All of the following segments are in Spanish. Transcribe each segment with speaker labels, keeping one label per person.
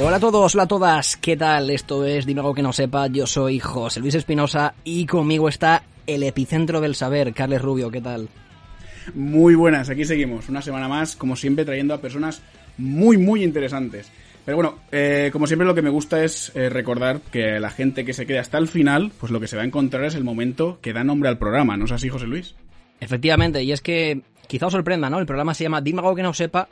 Speaker 1: Hola a todos, hola a todas, ¿qué tal? Esto es Dime algo que no sepa, yo soy José Luis Espinosa y conmigo está el epicentro del saber, Carles Rubio, ¿qué tal?
Speaker 2: Muy buenas, aquí seguimos, una semana más, como siempre, trayendo a personas muy, muy interesantes. Pero bueno, eh, como siempre lo que me gusta es eh, recordar que la gente que se quede hasta el final, pues lo que se va a encontrar es el momento que da nombre al programa, ¿no es así, José Luis?
Speaker 1: Efectivamente, y es que quizá os sorprenda, ¿no? El programa se llama Dime algo que no sepa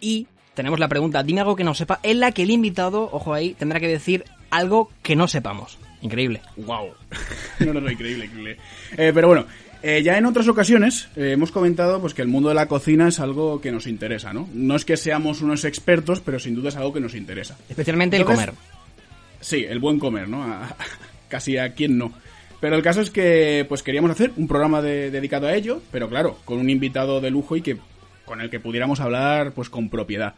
Speaker 1: y tenemos la pregunta Dime algo que no sepa, en la que el invitado, ojo ahí, tendrá que decir algo que no sepamos. Increíble.
Speaker 2: ¡Wow! no, no, no, increíble, increíble. Eh, pero bueno, eh, ya en otras ocasiones eh, hemos comentado pues que el mundo de la cocina es algo que nos interesa, ¿no? No es que seamos unos expertos, pero sin duda es algo que nos interesa.
Speaker 1: Especialmente el comer.
Speaker 2: Sí, el buen comer, ¿no? A- casi a quien no. Pero el caso es que pues queríamos hacer un programa de- dedicado a ello, pero claro, con un invitado de lujo y que con el que pudiéramos hablar pues con propiedad.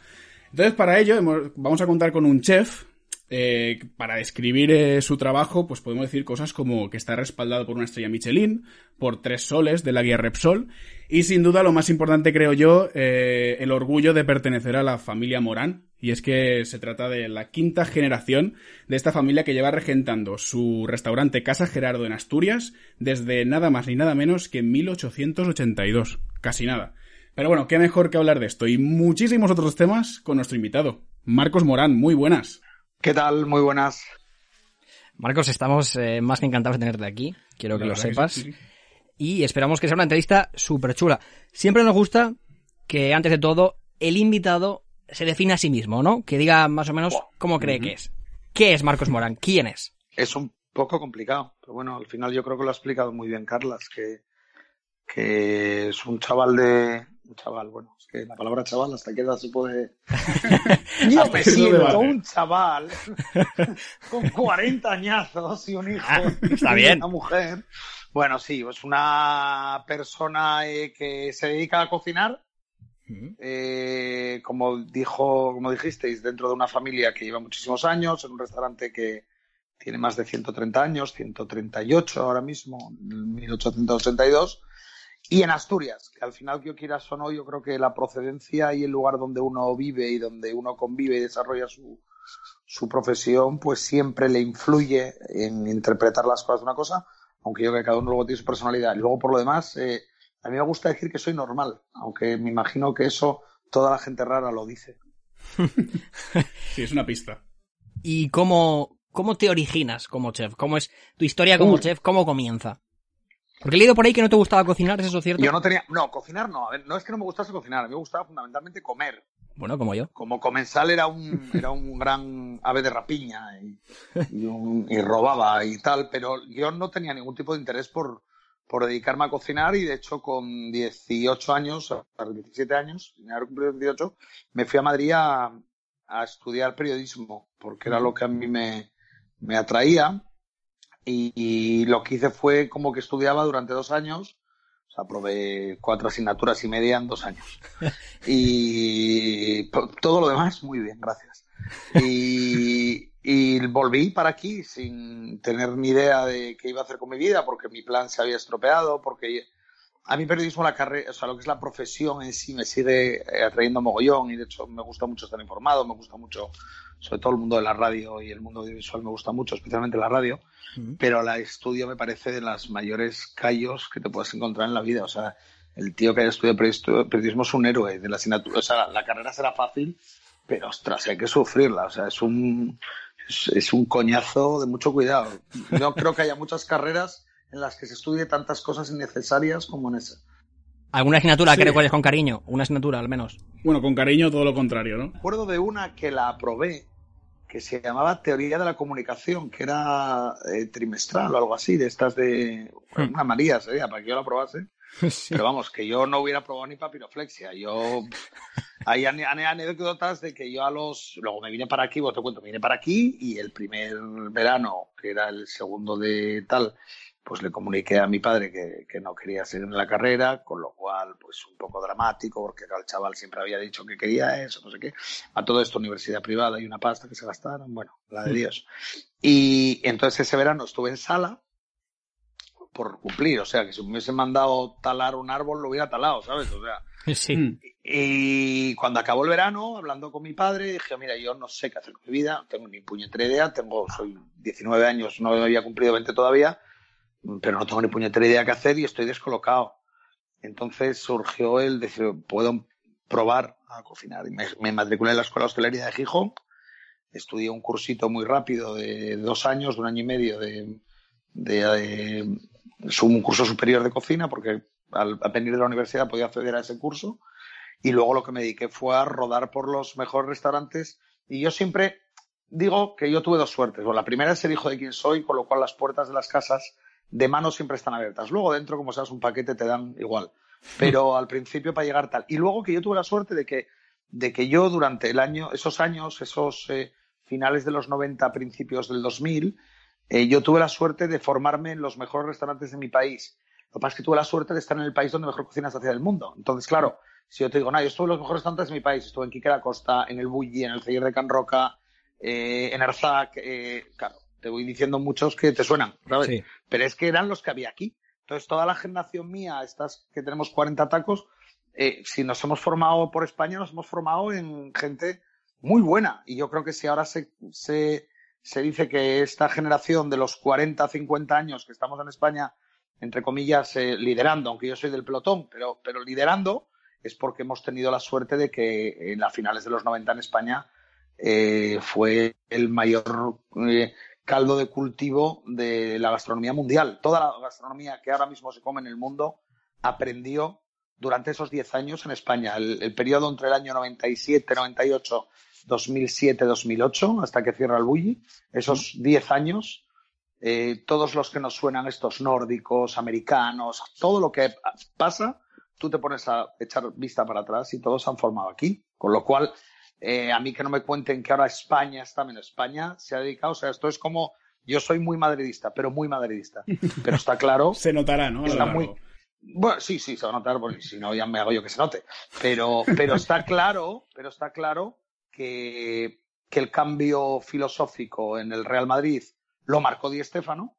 Speaker 2: Entonces para ello hemos- vamos a contar con un chef. eh, para describir eh, su trabajo, pues podemos decir cosas como que está respaldado por una estrella Michelin, por tres soles de la guía Repsol, y sin duda lo más importante creo yo, eh, el orgullo de pertenecer a la familia Morán, y es que se trata de la quinta generación de esta familia que lleva regentando su restaurante Casa Gerardo en Asturias desde nada más ni nada menos que 1882. Casi nada. Pero bueno, qué mejor que hablar de esto y muchísimos otros temas con nuestro invitado, Marcos Morán. Muy buenas.
Speaker 3: ¿Qué tal? Muy buenas.
Speaker 1: Marcos, estamos eh, más que encantados de tenerte aquí, quiero que
Speaker 2: La
Speaker 1: lo
Speaker 2: que
Speaker 1: sepas.
Speaker 2: sí, sí, sí.
Speaker 1: Y esperamos que sea una entrevista súper chula. Siempre nos gusta que, antes de todo, el invitado se defina a sí mismo, ¿no? Que diga más o menos cómo cree que es. ¿Qué es Marcos Morán? ¿Quién es?
Speaker 3: Es un poco complicado, pero bueno, al final yo creo que lo ha explicado muy bien Carlas, que, que es un chaval de... Un chaval, bueno, es que la palabra chaval hasta que edad se puede... yo me siento un chaval con 40 añazos y un hijo
Speaker 1: Ah, está
Speaker 3: y
Speaker 1: bien.
Speaker 3: una mujer. Bueno, sí, es una persona eh, que se dedica a cocinar, eh, como dijo, como dijisteis, dentro de una familia que lleva muchísimos años, en un restaurante que tiene más de 130 años, 138 ahora mismo, en 1882, y en Asturias, que al final, que yo quieras o no, yo creo que la procedencia y el lugar donde uno vive y donde uno convive y desarrolla su, su profesión, pues siempre le influye en interpretar las cosas de una cosa, aunque yo creo que cada uno luego tiene su personalidad. Y luego, por lo demás, eh, a mí me gusta decir que soy normal, aunque me imagino que eso toda la gente rara lo dice.
Speaker 2: Sí, es una pista.
Speaker 1: ¿Y cómo, cómo te originas como chef? ¿Cómo es tu historia como chef? ¿Cómo comienza? Porque he leído por ahí que no te gustaba cocinar, ¿es eso cierto?
Speaker 3: Yo no tenía, no, cocinar no, a ver, no es que no me gustase cocinar, a mí me gustaba fundamentalmente comer.
Speaker 1: Bueno, como yo.
Speaker 3: Como comensal era un, era un gran ave de rapiña y, y, un- y robaba y tal, pero yo no tenía ningún tipo de interés por, por dedicarme a cocinar y de hecho con 18 años, a los 17 años, sin haber cumplido 18, me fui a Madrid a, a estudiar periodismo, porque era lo que a mí me, me atraía y, y lo que hice fue como que estudiaba durante dos años, o sea, probé cuatro asignaturas y media en dos años. Y todo lo demás, muy bien, gracias. Y, y volví para aquí sin tener ni idea de qué iba a hacer con mi vida, porque mi plan se había estropeado, porque a mí periodismo, la carrera, o sea, lo que es la profesión en sí me sigue eh, atrayendo mogollón y de hecho me gusta mucho estar informado, me gusta mucho, sobre todo el mundo de la radio y el mundo audiovisual me gusta mucho, especialmente la radio, pero la estudio me parece de las mayores callos que te puedes encontrar en la vida, o sea, el tío que haya estudiado periodismo es un héroe de la asignatura, o sea, la carrera será fácil, pero ostras, hay que sufrirla, o sea, es un, es, es un coñazo de mucho cuidado. No creo que haya muchas carreras en las que se estudie tantas cosas innecesarias como en esa.
Speaker 1: ¿Alguna asignatura
Speaker 2: Sí.
Speaker 1: que recuerdes con cariño? Una asignatura, al menos.
Speaker 2: Bueno, con cariño todo lo contrario, ¿no?
Speaker 3: Recuerdo de una que la aprobé que se llamaba Teoría de la Comunicación, que era eh, trimestral o algo así, de estas de
Speaker 1: Hmm.
Speaker 3: una María sería, para que yo la probase. Pero vamos, que yo no hubiera probado ni papiroflexia. Yo hay anécdotas de que yo a los luego me vine para aquí, vos te cuento, me vine para aquí y el primer verano, que era el segundo de tal, pues le comuniqué a mi padre que, que no quería seguir en la carrera, con lo cual, pues un poco dramático, porque el chaval siempre había dicho que quería eso, no sé qué. A todo esto, universidad privada y una pasta que se gastaron, bueno, la de Dios. Y entonces ese verano estuve en sala por cumplir, o sea, que si me hubiesen mandado talar un árbol, lo hubiera talado, ¿sabes? O sea,
Speaker 1: Sí.
Speaker 2: Mm.
Speaker 3: y cuando acabó el verano, hablando con mi padre, dije, mira, yo no sé qué hacer con mi vida, no tengo ni puñetera idea, tengo, soy 19 años, no había cumplido 20 todavía, pero no tengo ni puñetera idea qué hacer y estoy descolocado. Entonces surgió el decir, puedo probar a cocinar. Me, me matriculé en la Escuela de Hostelería de Gijón, estudié un cursito muy rápido de dos años, de un año y medio de, de, es un curso superior de cocina, porque al, al venir de la universidad podía acceder a ese curso. Y luego lo que me dediqué fue a rodar por los mejores restaurantes. Y yo siempre digo que yo tuve dos suertes. La primera es ser hijo de quien soy, con lo cual las puertas de las casas de mano siempre están abiertas. Luego dentro, como seas un paquete, te dan igual. Pero al principio para llegar tal. Y luego que yo tuve la suerte de que, de que yo durante el año, esos años, esos eh, finales de los 90, principios del 2000, eh, yo tuve la suerte de formarme en los mejores restaurantes de mi país. Lo que pasa es que tuve la suerte de estar en el país donde mejor cocina se hacía del mundo. Entonces, claro, si yo te digo, no, yo estuve en los mejores restaurantes de mi país, estuve en Quique la Costa, en el Bulli, en el Celler de Can Roca, eh, en Arzac, eh, claro, te voy diciendo muchos que te suenan, ¿sabes?
Speaker 1: Sí.
Speaker 3: Pero es que eran los que había aquí. Entonces, toda la generación mía, estas que tenemos 40 tacos, eh, si nos hemos formado por España, nos hemos formado en gente muy buena. Y yo creo que si ahora se, se, se dice que esta generación de los 40, 50 años que estamos en España, entre comillas, eh, liderando, aunque yo soy del pelotón, pero, pero liderando, es porque hemos tenido la suerte de que en las finales de los 90 en España eh, fue el mayor eh, caldo de cultivo de la gastronomía mundial. Toda la gastronomía que ahora mismo se come en el mundo aprendió durante esos 10 años en España. El, el periodo entre el año 97, 98, 2007, 2008, hasta que cierra el Bulli, esos 10 años, eh, todos los que nos suenan estos nórdicos, americanos, todo lo que pasa, tú te pones a echar vista para atrás y todos se han formado aquí. Con lo cual, eh, a mí que no me cuenten que ahora España está menos. España se ha dedicado, o sea, esto es como, yo soy muy madridista, pero muy madridista. Pero está claro.
Speaker 2: Se notará, ¿no?
Speaker 3: Está muy, bueno, sí, sí, se va a notar, porque si no ya me hago yo que se note. Pero, pero está claro, pero está claro que, que el cambio filosófico en el Real Madrid lo marcó Di Stéfano.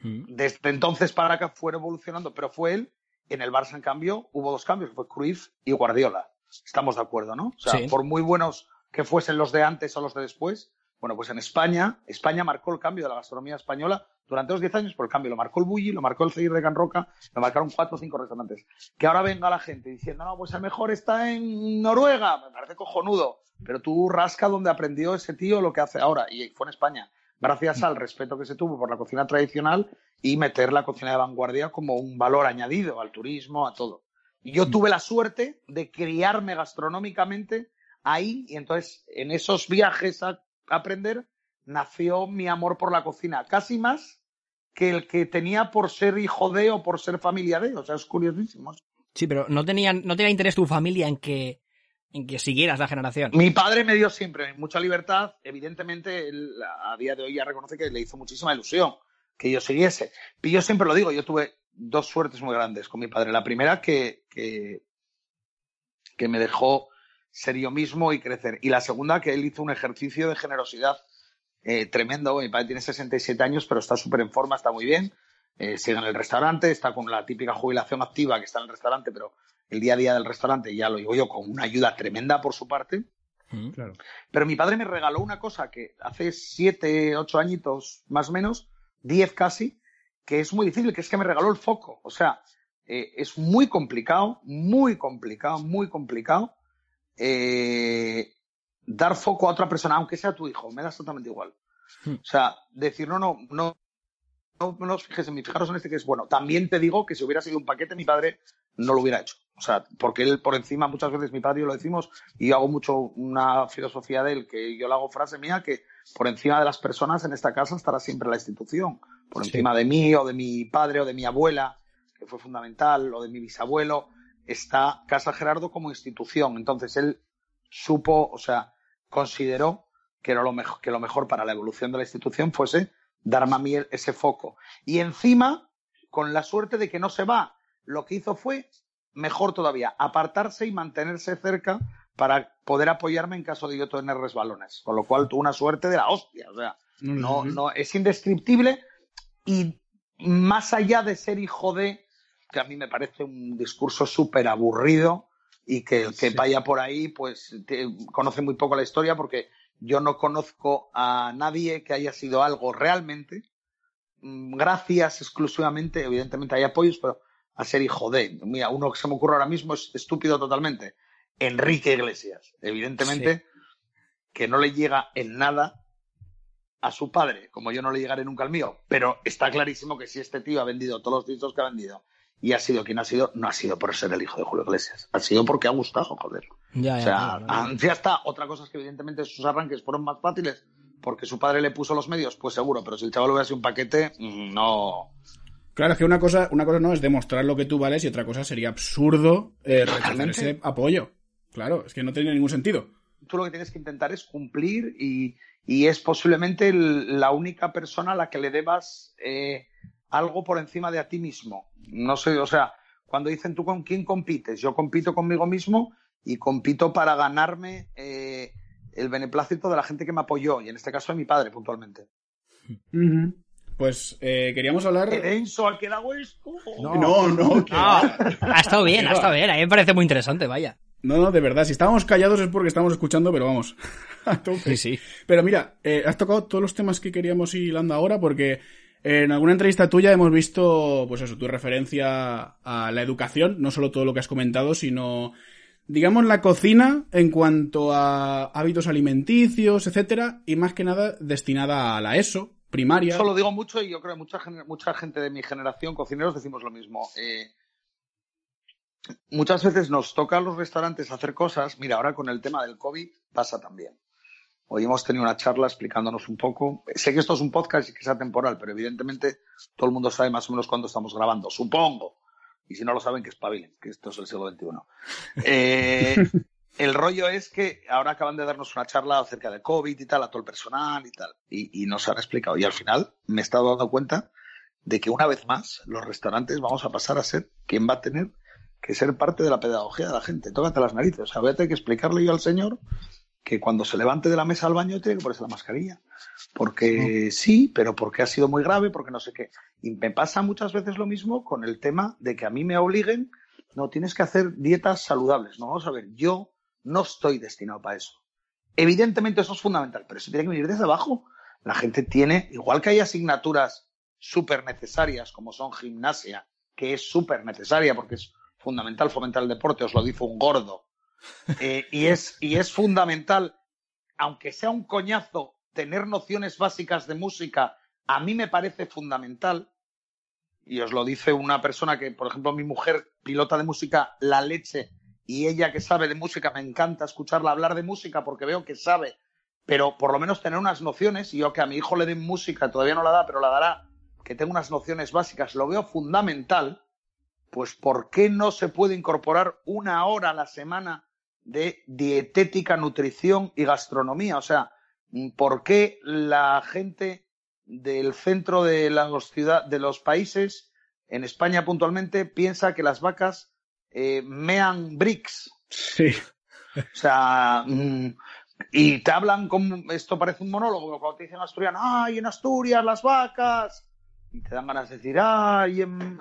Speaker 1: Mm.
Speaker 3: Desde entonces para acá fue evolucionando, pero fue él. En el Barça, en cambio, hubo dos cambios, fue Cruyff y Guardiola. Estamos de acuerdo, ¿no? O sea,
Speaker 1: Sí.
Speaker 3: por muy buenos que fuesen los de antes o los de después, bueno, pues en España, España marcó el cambio de la gastronomía española durante los 10 años por el cambio. Lo marcó el Bulli, lo marcó el Ceir de Can Roca, lo marcaron cuatro o cinco restaurantes. Que ahora venga la gente diciendo, no, pues el mejor está en Noruega, me parece cojonudo. Pero tú rasca donde aprendió ese tío lo que hace ahora, y fue en España. Gracias al respeto que se tuvo por la cocina tradicional y meter la cocina de vanguardia como un valor añadido al turismo, a todo. Y yo tuve la suerte de criarme gastronómicamente ahí, y entonces en esos viajes a aprender nació mi amor por la cocina, casi más que el que tenía por ser hijo de o por ser familia de, o sea, es curiosísimo.
Speaker 1: Sí, pero no tenían, no tenía interés tu familia en que, en que siguieras la generación.
Speaker 3: Mi padre me dio siempre mucha libertad, evidentemente él a día de hoy ya reconoce que le hizo muchísima ilusión que yo siguiese. Y yo siempre lo digo, yo tuve dos suertes muy grandes con mi padre. La primera que, que, que me dejó ser yo mismo y crecer. Y la segunda que él hizo un ejercicio de generosidad eh, tremendo. Mi padre tiene 67 años, pero está súper en forma, está muy bien. Eh, sigue en el restaurante, está con la típica jubilación activa que está en el restaurante, pero el día a día del restaurante ya lo digo yo con una ayuda tremenda por su parte.
Speaker 1: Mm.
Speaker 2: Claro.
Speaker 3: Pero mi padre me regaló una cosa que hace siete, ocho añitos más o menos, diez casi, que es muy difícil, que es que me regaló el foco. O sea, eh, es muy complicado, muy complicado, muy complicado eh, dar foco a otra persona, aunque sea tu hijo, me da exactamente igual.
Speaker 1: Hmm.
Speaker 3: O sea, decir, no, no, no, no, no os fijes en mí, fijaros en este que es bueno. También te digo que si hubiera sido un paquete, mi padre no lo hubiera hecho. O sea, porque él por encima, muchas veces mi padre y yo lo decimos, y yo hago mucho una filosofía de él, que yo le hago frase mía, que por encima de las personas en esta casa estará siempre la institución, por encima de mí o de mi padre o de mi abuela, que fue fundamental, o de mi bisabuelo, está Casa Gerardo como institución. Entonces él supo, o sea, consideró que, era lo mejor, que lo mejor para la evolución de la institución fuese darme a mí ese foco. Y encima, con la suerte de que no se va, lo que hizo fue, mejor todavía, apartarse y mantenerse cerca para poder apoyarme en caso de yo tener resbalones. Con lo cual tuvo una suerte de la hostia. O sea, no, no, es indescriptible y más allá de ser hijo de, que a mí me parece un discurso súper aburrido y que el que vaya por ahí, pues conoce muy poco la historia porque yo no conozco a nadie que haya sido algo realmente, mm, gracias exclusivamente, evidentemente hay apoyos, pero a ser hijo de. Mira, uno que se me ocurre ahora mismo es estúpido totalmente. Enrique Iglesias. Evidentemente que no le llega en nada a su padre, como yo no le llegaré nunca al mío. Pero está clarísimo que si este tío ha vendido todos los discos que ha vendido y ha sido quien ha sido, no ha sido por ser el hijo de Julio Iglesias. Ha sido porque ha gustado, joder.
Speaker 1: Ya,
Speaker 3: o sea, ya está. Otra cosa es que evidentemente sus arranques fueron más fáciles porque su padre le puso los medios, pues seguro, pero si el chaval hubiera sido un paquete, mm, no.
Speaker 2: Claro, es que una cosa, una cosa no es demostrar lo que tú vales y otra cosa sería absurdo eh, ese apoyo. Claro, es que no tiene ningún sentido.
Speaker 3: Tú lo que tienes que intentar es cumplir y, es posiblemente la única persona a la que le debas eh, algo por encima de a ti mismo. No sé, o sea, cuando dicen tú con quién compites, yo compito conmigo mismo y compito para ganarme eh, el beneplácito de la gente que me apoyó, y en este caso de mi padre puntualmente.
Speaker 2: Pues eh, queríamos hablar.
Speaker 3: ¿Qué denso ha quedado esto?
Speaker 2: No, no. no,
Speaker 1: ha estado bien, ha estado bien. A mí me parece muy interesante, vaya.
Speaker 2: No, no, de verdad. Si estábamos callados es porque estamos escuchando, pero vamos.
Speaker 1: sí, sí.
Speaker 2: Pero mira, eh, has tocado todos los temas que queríamos ir hilando ahora porque en alguna entrevista tuya hemos visto, pues eso, tu referencia a la educación, no solo todo lo que has comentado, sino, digamos, la cocina en cuanto a hábitos alimenticios, etcétera, y más que nada destinada a la ESO, primaria.
Speaker 3: Eso lo digo mucho y yo creo que mucha, mucha gente de mi generación, cocineros, decimos lo mismo. Eh, muchas veces nos toca a los restaurantes hacer cosas. Mira, ahora con el tema del COVID pasa también. Hoy hemos tenido una charla explicándonos un poco. Sé que esto es un podcast y que sea temporal, pero evidentemente todo el mundo sabe más o menos cuándo estamos grabando, supongo. Y si no lo saben, que espabilen, que esto es el siglo XXI. Eh, el rollo es que ahora acaban de darnos una charla acerca de COVID y tal, a todo el personal y tal, y, nos han explicado. Y al final me he estado dando cuenta de que una vez más los restaurantes vamos a pasar a ser quien va a tener que ser parte de la pedagogía de la gente. Tócate las narices. O sea, voy que explicarle yo al señor que cuando se levante de la mesa al baño tiene que ponerse la mascarilla. Porque sí, pero porque ha sido muy grave, porque no sé qué. Y me pasa muchas veces lo mismo con el tema de que a mí me obliguen, no, tienes que hacer dietas saludables. No, vamos a ver, yo no estoy destinado para eso. Evidentemente eso es fundamental, pero eso tiene que venir desde abajo. La gente tiene, igual que hay asignaturas súper necesarias como son gimnasia, que es súper necesaria porque es fundamental fomentar el deporte, os lo dice un gordo. Eh, y, es, y es fundamental, aunque sea un coñazo, tener nociones básicas de música, a mí me parece fundamental. Y os lo dice una persona que, por ejemplo, mi mujer pilota de música la leche y ella que sabe de música, me encanta escucharla hablar de música porque veo que sabe, pero por lo menos tener unas nociones, y yo que a mi hijo le den música, todavía no la da, pero la dará, que tenga unas nociones básicas, lo veo fundamental, pues ¿por qué no se puede incorporar una hora a la semana de dietética, nutrición y gastronomía? O sea, ¿por qué la gente del centro de, los ciudad, de los países, en España puntualmente, piensa que las vacas eh, mean bricks.
Speaker 2: Sí.
Speaker 3: O sea, mm, y te hablan como, esto parece un monólogo, cuando te dicen asturiano, ay, en Asturias las vacas, y te dan ganas de decir, ay, en,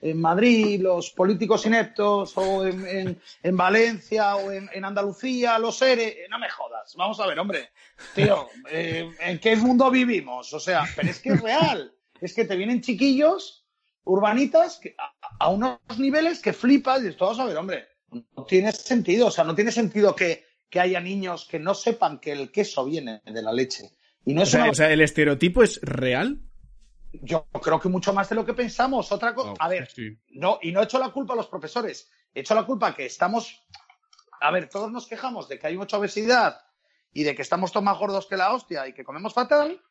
Speaker 3: en, Madrid los políticos ineptos, o en, en Valencia, o en, Andalucía, los seres, no me jodas, vamos a ver, hombre, tío, eh, ¿en qué mundo vivimos? O sea, pero es que es real, es que te vienen chiquillos urbanitas a, unos niveles que flipas y esto vamos a ver, hombre, no tiene sentido, o sea, no tiene sentido que, haya niños que no sepan que el queso viene de la leche. Y no
Speaker 2: es o, sea, ¿el estereotipo es real?
Speaker 3: Yo creo que mucho más de lo que pensamos. Otra cosa, a ver, no, y no he hecho la culpa a los profesores, he hecho la culpa que estamos, a ver, todos nos quejamos de que hay mucha obesidad y de que estamos todos más gordos que la hostia y que comemos fatal,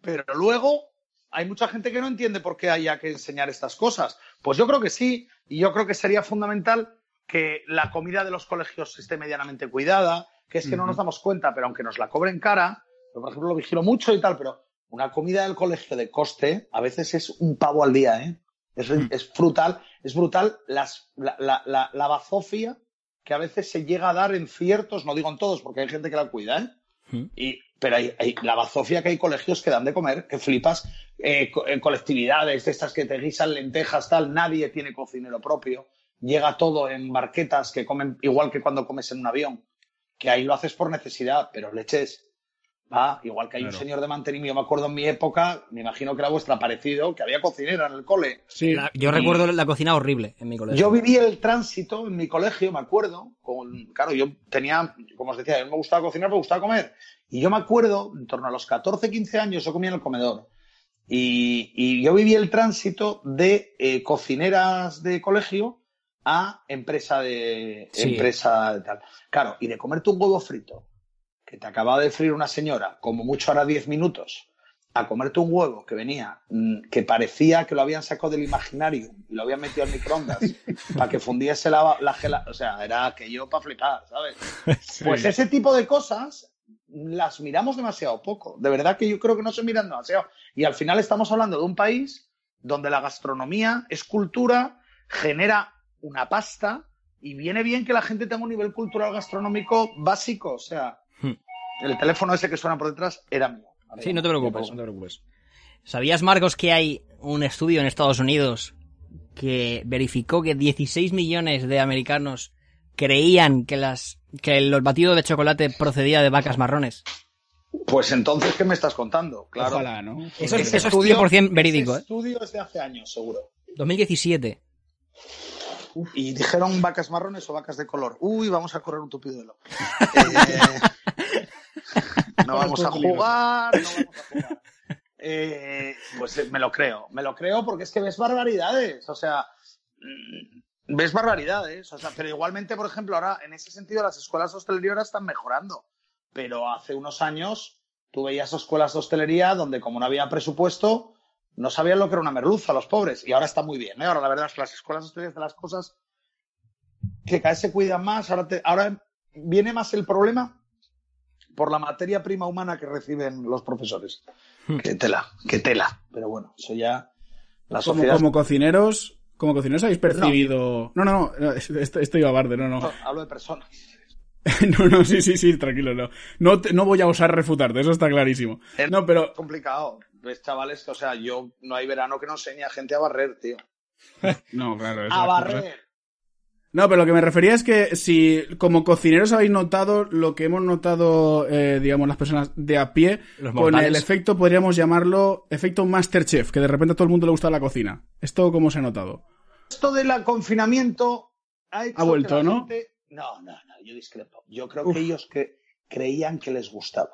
Speaker 3: pero luego hay mucha gente que no entiende por qué haya que enseñar estas cosas. Pues yo creo que sí, y yo creo que sería fundamental que la comida de los colegios esté medianamente cuidada, que es que no nos damos cuenta, pero aunque nos la cobren cara, yo por ejemplo lo vigilo mucho y tal, pero una comida del colegio de coste a veces es un pavo al día, ¿eh? Es,
Speaker 1: Mm.
Speaker 3: es brutal, es brutal las, la, la, la, la bazofia que a veces se llega a dar en ciertos, no digo en todos, porque hay gente que la cuida, ¿eh?
Speaker 1: Mm.
Speaker 3: Y, pero hay, hay la bazofia que hay colegios que dan de comer, que flipas, eh, co- en colectividades, de estas que te guisan lentejas, tal, nadie tiene cocinero propio, llega todo en barquetas que comen igual que cuando comes en un avión, que ahí lo haces por necesidad, pero leches, va, igual que hay un señor de mantenimiento, me acuerdo en mi época, me imagino que era vuestra parecido, que había cocinera en el cole.
Speaker 2: Sí.
Speaker 1: La- yo
Speaker 3: Y-
Speaker 1: recuerdo la cocina horrible en mi colegio.
Speaker 3: Yo viví el tránsito en mi colegio, me acuerdo. Con, claro, yo tenía, como os decía, a mí me gustaba cocinar, me gustaba comer. Y yo me acuerdo, en torno a los 14, 15 años, yo comía en el comedor. Y, y yo viví el tránsito de eh, cocineras de colegio a empresa de
Speaker 1: Sí.
Speaker 3: empresa de tal. Claro, y de comerte un huevo frito que te acababa de freír una señora, como mucho ahora 10 minutos, a comerte un huevo que venía, mm, que parecía que lo habían sacado del imaginario y lo habían metido al microondas para que fundiese la, la gela. O sea, era aquello para flipar, ¿sabes? Pues ese tipo de cosas las miramos demasiado poco. De verdad que yo creo que no se miran demasiado. Y al final estamos hablando de un país donde la gastronomía es cultura, genera una pasta y viene bien que la gente tenga un nivel cultural gastronómico básico. O sea. El teléfono ese que suena por detrás era mío. Ahora
Speaker 1: Sí,
Speaker 3: ya
Speaker 1: no te preocupes, no te preocupes. ¿Sabías, Marcos, que hay un estudio en Estados Unidos que verificó que 16 millones de americanos creían que las que el batido de chocolate procedía de vacas marrones?
Speaker 3: Pues entonces, ¿qué me estás contando? Claro.
Speaker 2: Ojalá, ¿no?
Speaker 1: Eso es-
Speaker 3: Ese
Speaker 1: eso es 100% verídico,
Speaker 3: ese
Speaker 1: ¿eh?
Speaker 3: estudio es de hace años, seguro.
Speaker 1: 2017.
Speaker 3: Y dijeron vacas marrones o vacas de color. Uy, vamos a correr un tupido velo. Eh, no vamos a jugar, no vamos a jugar. Eh, pues eh, me lo creo, me lo creo porque es que ves barbaridades, o sea, mm, ves barbaridades, o sea, pero igualmente, por ejemplo, ahora en ese sentido las escuelas de hostelería ahora están mejorando, pero hace unos años tú veías escuelas de hostelería donde como no había presupuesto, no sabían lo que era una merluza los pobres, y ahora está muy bien, ¿eh? ahora la verdad es que las escuelas de hostelería de las cosas que cada vez se cuidan más, ahora, te- ahora viene más el problema por la materia prima humana que reciben los profesores. Que tela, que tela. Pero bueno, eso ya la sociedad.
Speaker 2: como cocineros, como cocineros habéis percibido. No, no, no, esto, esto iba a barde, no, no.
Speaker 3: Hablo de personas.
Speaker 2: No, no, sí, sí, sí, tranquilo, no. No, te- no voy a osar refutarte, eso está clarísimo.
Speaker 3: Es
Speaker 2: No, pero
Speaker 3: complicado. Ves, chavales, o sea, yo no hay verano que no enseñe a gente a barrer, tío.
Speaker 2: No, claro.
Speaker 3: A
Speaker 2: exacto,
Speaker 3: barrer.
Speaker 2: No, pero lo que me refería es que si como cocineros habéis notado lo que hemos notado, eh, digamos, las personas de a pie,
Speaker 1: Los
Speaker 2: con
Speaker 1: mortales.
Speaker 2: el efecto, podríamos llamarlo efecto Masterchef, que de repente a todo el mundo le gusta la cocina. ¿Esto cómo se ha notado?
Speaker 3: Esto del confinamiento ha hecho
Speaker 2: Ha vuelto,
Speaker 3: que la
Speaker 2: ¿no?
Speaker 3: gente- No, no, no, yo discrepo. Yo creo que ellos que creían que les gustaba.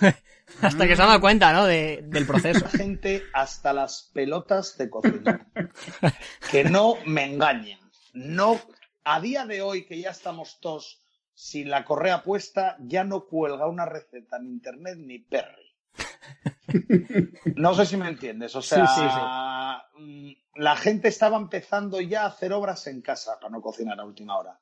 Speaker 1: Hasta que se han dado cuenta, ¿no? De- del proceso.
Speaker 3: La gente hasta las pelotas de cocinar. que no me engañen. No, a día de hoy que ya estamos todos sin la correa puesta, ya no cuelga una receta en internet ni Perry. No sé si me entiendes. O sea,
Speaker 1: Sí,
Speaker 3: mm, la gente estaba empezando ya a hacer obras en casa para no cocinar a última hora.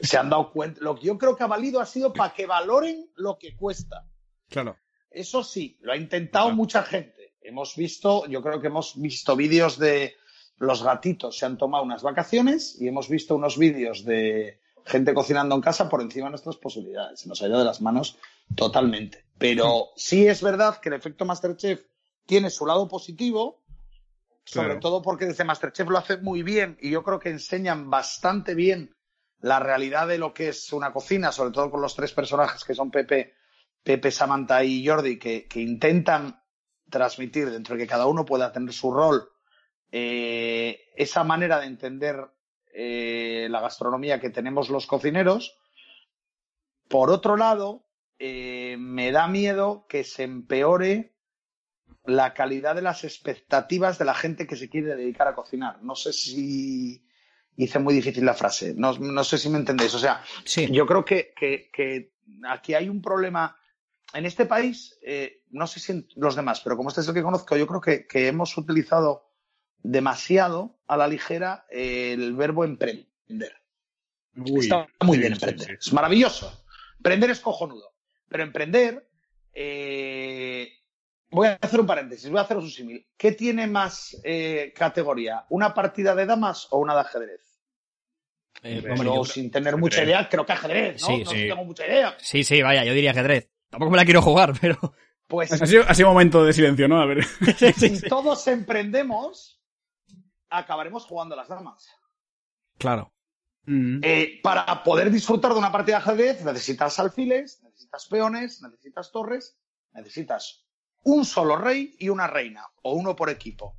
Speaker 3: Se han dado cuenta. Lo que yo creo que ha valido ha sido para que valoren lo que cuesta.
Speaker 2: Claro.
Speaker 3: Eso sí, lo ha intentado mucha gente. Hemos visto, yo creo que hemos visto vídeos de los gatitos se han tomado unas vacaciones y hemos visto unos vídeos de gente cocinando en casa por encima de nuestras posibilidades. Se nos ha ido de las manos totalmente. Pero sí es verdad que el efecto Masterchef tiene su lado positivo, sobre
Speaker 2: Claro.
Speaker 3: todo porque desde Masterchef lo hace muy bien y yo creo que enseñan bastante bien la realidad de lo que es una cocina, sobre todo con los tres personajes que son Pepe, Pepe, Samantha y Jordi, que, que intentan transmitir dentro de que cada uno pueda tener su rol, eh, esa manera de entender eh, la gastronomía que tenemos los cocineros. Por otro lado, eh, me da miedo que se empeore la calidad de las expectativas de la gente que se quiere dedicar a cocinar. No sé si hice muy difícil la frase. No, no sé si me entendéis. O sea,
Speaker 1: Sí.
Speaker 3: yo creo que, que- que aquí hay un problema. En este país, eh, no sé si en los demás, pero como este es el que conozco, yo creo que, que hemos utilizado demasiado a la ligera el verbo emprender.
Speaker 2: Uy,
Speaker 3: Está muy
Speaker 2: sí,
Speaker 3: bien
Speaker 2: sí,
Speaker 3: emprender.
Speaker 2: sí.
Speaker 3: Es maravilloso. Emprender es cojonudo. Pero emprender, eh, voy a hacer un paréntesis, voy a haceros un símil. ¿Qué tiene más eh, categoría? ¿Una partida de damas o una de ajedrez?
Speaker 1: Eh,
Speaker 2: Yo,
Speaker 3: sin tener
Speaker 2: ajedrez.
Speaker 3: mucha idea, creo que ajedrez, ¿no?
Speaker 1: Sí,
Speaker 3: no
Speaker 2: sí.
Speaker 3: tengo mucha idea.
Speaker 1: sí, sí, vaya, yo diría ajedrez. Tampoco me la quiero jugar, pero...
Speaker 3: Pues
Speaker 2: Ha sido, ha sido un momento de silencio, ¿no? A ver.
Speaker 1: Sí, sí,
Speaker 3: si
Speaker 1: sí.
Speaker 3: todos emprendemos, acabaremos jugando a las damas.
Speaker 1: Claro.
Speaker 2: Mm.
Speaker 3: Eh, para poder disfrutar de una partida de ajedrez necesitas alfiles, necesitas peones, necesitas torres, necesitas un solo rey y una reina, o uno por equipo.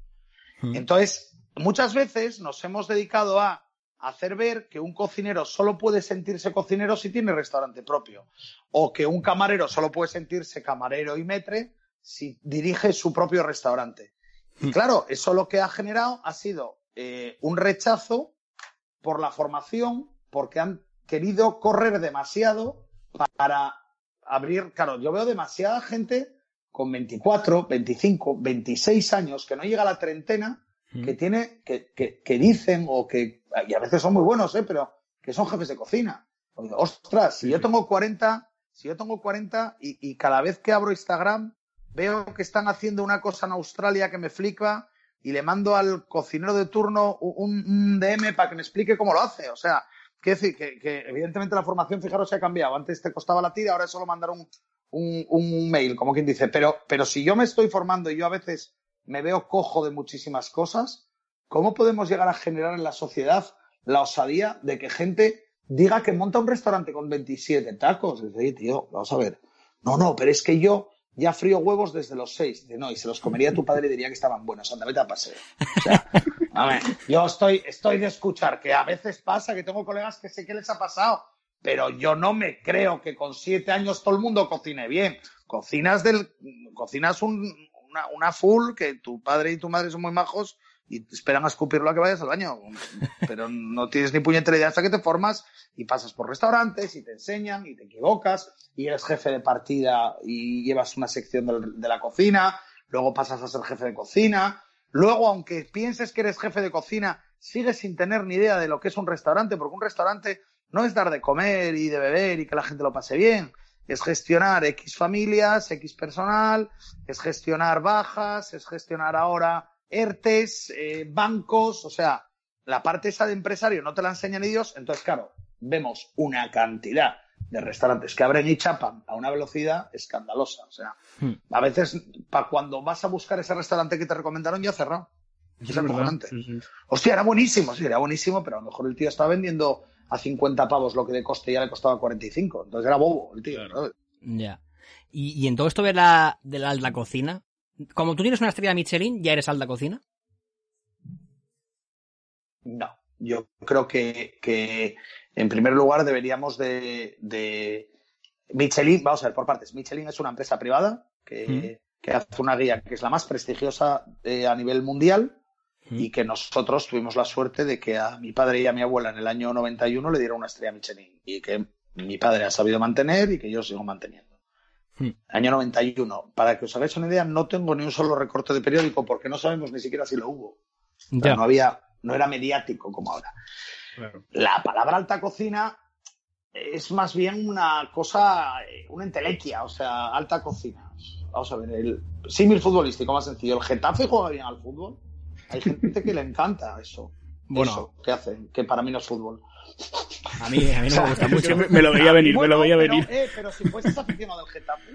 Speaker 1: Mm.
Speaker 3: Entonces, muchas veces nos hemos dedicado a hacer ver que un cocinero solo puede sentirse cocinero si tiene restaurante propio, o que un camarero solo puede sentirse camarero y metre si dirige su propio restaurante. Y claro, eso lo que ha generado ha sido eh, un rechazo por la formación, porque han querido correr demasiado para abrir. Claro, yo veo demasiada gente con 24, 25, 26 años que no llega a la treintena, que tiene, que, que, que dicen o que, y a veces son muy buenos, ¿eh? pero que son jefes de cocina. Oye, Ostras, si yo tengo 40, si yo tengo 40 y, y cada vez que abro Instagram veo que están haciendo una cosa en Australia que me flipa y le mando al cocinero de turno un, DM para que me explique cómo lo hace. O sea, quiero decir que, evidentemente la formación, fijaros, se ha cambiado. Antes te costaba la tira, ahora es solo mandar un, un, mail, como quien dice. Pero, pero si yo me estoy formando y yo a veces me veo cojo de muchísimas cosas, ¿cómo podemos llegar a generar en la sociedad la osadía de que gente diga que monta un restaurante con 27 tacos? Dice, tío, vamos a ver. No, no, pero es que yo ya frío huevos desde los seis. Dice, no, y se los comería tu padre y diría que estaban buenos. Anda, vete a paseo. O sea, a ver, yo estoy, estoy de escuchar que a veces pasa que tengo colegas que sé que les ha pasado, pero yo no me creo que con siete años todo el mundo cocine bien. Cocinas del, cocinas un, una, una full que tu padre y tu madre son muy majos y esperan a escupirlo a que vayas al baño. Pero no tienes ni puñetera idea hasta que te formas y pasas por restaurantes y te enseñan y te equivocas y eres jefe de partida y llevas una sección de la cocina, luego pasas a ser jefe de cocina, luego aunque pienses que eres jefe de cocina, sigues sin tener ni idea de lo que es un restaurante, porque un restaurante no es dar de comer y de beber y que la gente lo pase bien, es gestionar X familias, X personal, es gestionar bajas, es gestionar ahora ERTES, eh, bancos, o sea, la parte esa de empresario no te la enseñan ellos, entonces claro, vemos una cantidad de restaurantes que abren y chapan a una velocidad escandalosa, o sea,
Speaker 1: Hmm.
Speaker 3: a veces para cuando vas a buscar ese restaurante que te recomendaron ya cerrado. Es acojonante.
Speaker 2: Sí, sí.
Speaker 3: Hostia, era buenísimo, sí, era buenísimo, pero a lo mejor el tío estaba vendiendo a 50 pavos lo que de coste ya le costaba 45. Entonces era bobo el tío.
Speaker 2: Claro.
Speaker 3: ¿sabes?
Speaker 1: Ya. Y, y en todo esto de la, de la cocina, como tú tienes una estrella Michelin, ¿ya eres alta cocina?
Speaker 3: No, yo creo que, que en primer lugar deberíamos de, de- Michelin, vamos a ver por partes. Michelin es una empresa privada que, que hace una guía que es la más prestigiosa eh, a nivel mundial y que nosotros tuvimos la suerte de que a mi padre y a mi abuela en el año 91 le dieron una estrella Michelin y que mi padre ha sabido mantener y que yo sigo manteniendo.
Speaker 1: Hmm.
Speaker 3: Año 91. Para que os hagáis una idea, no tengo ni un solo recorte de periódico porque no sabemos ni siquiera si lo hubo.
Speaker 1: Ya.
Speaker 3: no había, no era mediático como ahora.
Speaker 2: Claro.
Speaker 3: La palabra alta cocina es más bien una cosa, eh, una entelequia, o sea, alta cocina. Vamos a ver, el símil futbolístico más sencillo. El Getafe juega bien al fútbol. Hay gente que le encanta eso.
Speaker 1: Bueno.
Speaker 3: Eso que hacen, que para mí no es fútbol.
Speaker 1: A mí, a mí no me gusta mucho.
Speaker 2: me, me lo veía venir, me lo veía
Speaker 3: pero,
Speaker 2: venir.
Speaker 3: eh, pero si fueses aficionado al Getafe,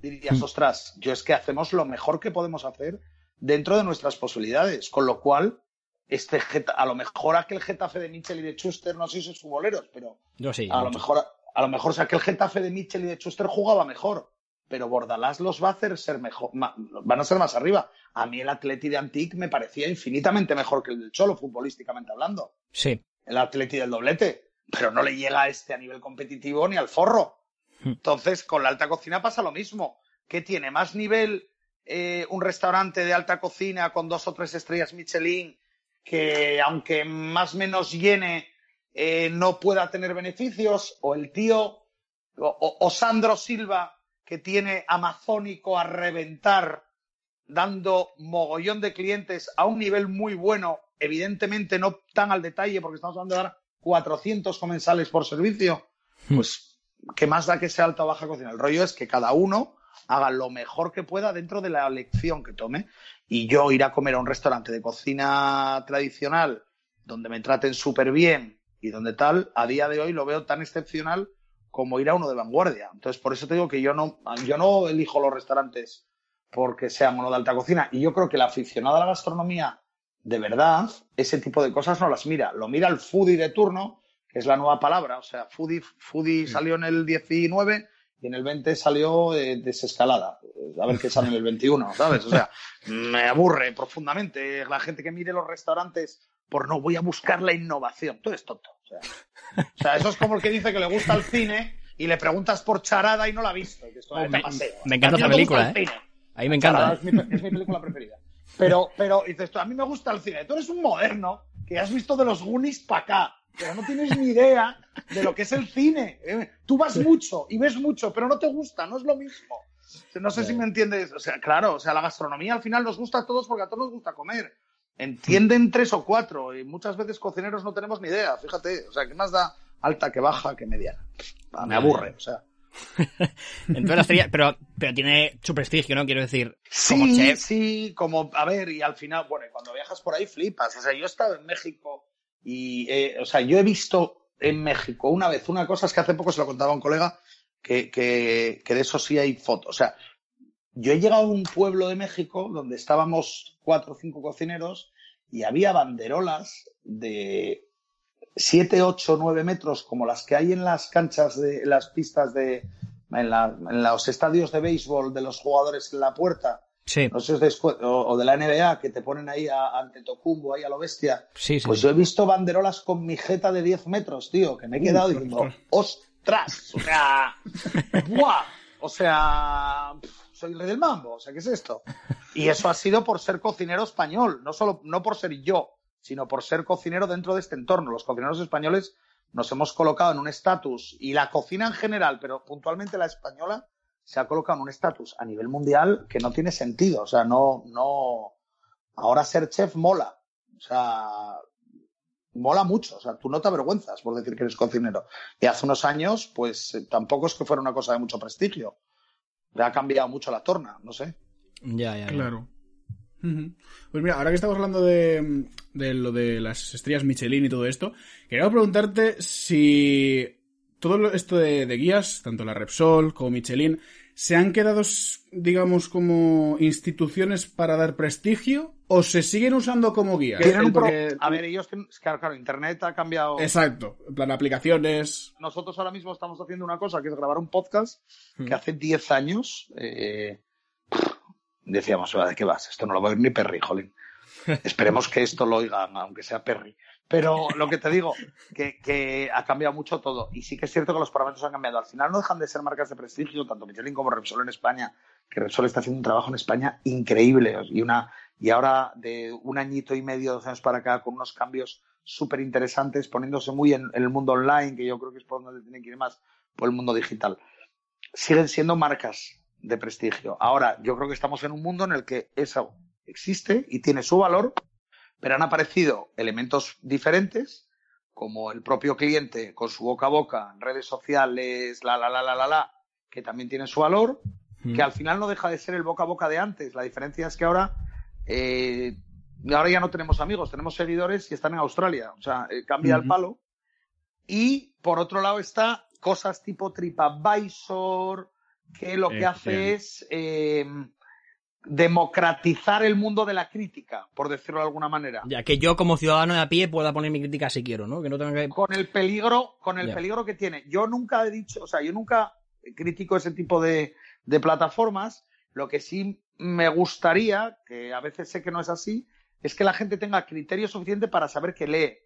Speaker 3: dirías, ostras, yo es que hacemos lo mejor que podemos hacer dentro de nuestras posibilidades. Con lo cual, este Geta- a lo mejor aquel Getafe de Mitchell y de Schuster, no sé si sois futboleros, pero
Speaker 1: Yo sí.
Speaker 3: a lo mejor, a lo mejor o sea, aquel Getafe de Mitchell y de Schuster jugaba mejor. Pero Bordalás los va a hacer ser mejor, ma- van a ser más arriba. A mí el Atleti de Antic me parecía infinitamente mejor que el del Cholo, futbolísticamente hablando
Speaker 1: Sí.
Speaker 3: El Atleti del doblete, pero no le llega a este a nivel competitivo ni al forro.
Speaker 1: Hmm.
Speaker 3: Entonces, con la alta cocina pasa lo mismo. ¿Qué tiene más nivel eh, un restaurante de alta cocina con dos o tres estrellas Michelin que aunque más o menos llene, eh, no pueda tener beneficios, o el tío, o, o Sandro Silva, que tiene Amazónico a reventar, dando mogollón de clientes a un nivel muy bueno, evidentemente no tan al detalle, porque estamos hablando de dar 400 comensales por servicio, pues, ¿qué más da que sea alta o baja cocina? El rollo es que cada uno haga lo mejor que pueda dentro de la lección que tome. Y yo ir a comer a un restaurante de cocina tradicional, donde me traten súper bien y donde tal, a día de hoy lo veo tan excepcional como ir a uno de vanguardia. Entonces, por eso te digo que yo no, yo no elijo los restaurantes porque sean uno de alta cocina. Y yo creo que el aficionado a la gastronomía, de verdad, ese tipo de cosas no las mira. Lo mira el foodie de turno, que es la nueva palabra. O sea, foodie, foodie salió en el 19 y en el 20 salió eh, desescalada. A ver qué sale en el 21, ¿sabes? O sea, me aburre profundamente la gente que mire los restaurantes por no voy a buscar la innovación. Tú eres tonto. O sea, o sea, eso es como el que dice que le gusta el cine y le preguntas por Charada y no la ha visto. Que esto,
Speaker 1: Oh, me,
Speaker 3: paseo.
Speaker 1: me encanta esa película, ¿eh? me encanta.
Speaker 3: Charada es, mi, es mi película preferida. Pero, pero dices a mí me gusta el cine. Tú eres un moderno que has visto de los Goonies para acá, pero no tienes ni idea de lo que es el cine. ¿eh? Tú vas mucho y ves mucho, pero no te gusta, no es lo mismo. No sé si me entiendes. O sea, claro, o sea, la gastronomía al final nos gusta a todos porque a todos nos gusta comer. Entienden tres o cuatro y muchas veces cocineros no tenemos ni idea, fíjate. O sea, ¿qué más da alta que baja que mediana? Ah, Me aburre, o sea.
Speaker 1: Entonces la pero, pero tiene su prestigio, ¿no? Quiero decir, como
Speaker 3: Sí,
Speaker 1: chef.
Speaker 3: sí, como, a ver, y al final, bueno, y cuando viajas por ahí flipas. O sea, yo he estado en México y, eh, o sea, yo he visto en México una vez una cosa, es que hace poco se lo contaba a un colega, que, que, que de eso sí hay fotos. O sea, yo he llegado a un pueblo de México donde estábamos cuatro o cinco cocineros y había banderolas de 7, 8, 9 metros como las que hay en las canchas de en las pistas de en, la- en los estadios de béisbol de los jugadores en la puerta
Speaker 1: Sí,
Speaker 3: no sé os o, o de la NBA que te ponen ahí a, ante Tocumbo ahí a lo bestia
Speaker 1: sí, sí.
Speaker 3: pues yo he visto banderolas con mi jeta de 10 metros tío que me he quedado diciendo ostras o sea ¡buah! o sea soy el rey del mambo o sea qué es esto y eso ha sido por ser cocinero español no solo no por ser yo sino por ser cocinero dentro de este entorno los cocineros españoles nos hemos colocado en un estatus y la cocina en general pero puntualmente la española se ha colocado en un estatus a nivel mundial que no tiene sentido. O sea, no, no. Ahora ser chef mola. O sea, mola mucho. O sea, tú no te avergüenzas por decir que eres cocinero. Y hace unos años, pues eh, tampoco es que fuera una cosa de mucho prestigio. Le ha cambiado mucho la torna, no sé.
Speaker 1: Ya, ya, ya.
Speaker 2: Claro. Pues mira, ahora que estamos hablando de, de lo de las estrellas Michelin y todo esto, quería preguntarte si todo esto de, de guías, tanto la Repsol como Michelin, se han quedado, digamos, como instituciones para dar prestigio o se siguen usando como guías?
Speaker 3: Pro-
Speaker 2: Porque-
Speaker 3: A ver, ellos, claro, claro, Internet ha cambiado.
Speaker 2: Exacto, en plan aplicaciones.
Speaker 3: Nosotros ahora mismo estamos haciendo una cosa, que es grabar un podcast que hace 10 años eh, decíamos, ¿de qué vas? Esto no lo va a oír ni Perry, jolín. Esperemos que esto lo oigan, aunque sea Perry. Pero lo que te digo, que, que ha cambiado mucho todo. Y sí que es cierto que los parámetros han cambiado. Al final no dejan de ser marcas de prestigio, tanto Michelin como Repsol en España, que Repsol está haciendo un trabajo en España increíble. Y, una, y ahora, de un añito y medio, dos años para acá, con unos cambios súper interesantes, poniéndose muy en, en el mundo online, que yo creo que es por donde tienen que ir más, por el mundo digital. Siguen siendo marcas de prestigio. Ahora, yo creo que estamos en un mundo en el que eso existe y tiene su valor, pero han aparecido elementos diferentes, como el propio cliente con su boca a boca, redes sociales, la, la, la, la, la, la, que también tiene su valor,
Speaker 1: Mm.
Speaker 3: que al final no deja de ser el boca a boca de antes. La diferencia es que ahora, eh, ahora ya no tenemos amigos, tenemos seguidores y están en Australia. O sea, eh, cambia el palo. Y por otro lado está cosas tipo TripAdvisor, que lo que hace
Speaker 2: bien.
Speaker 3: es eh, democratizar el mundo de la crítica, por decirlo de alguna manera.
Speaker 1: Ya que yo como ciudadano de a pie pueda poner mi crítica si quiero, ¿no? Que no tenga que...
Speaker 3: Con el peligro, con el
Speaker 1: Ya.
Speaker 3: peligro que tiene. Yo nunca he dicho, o sea, yo nunca critico ese tipo de, de plataformas. Lo que sí me gustaría, que a veces sé que no es así, es que la gente tenga criterio suficiente para saber que lee.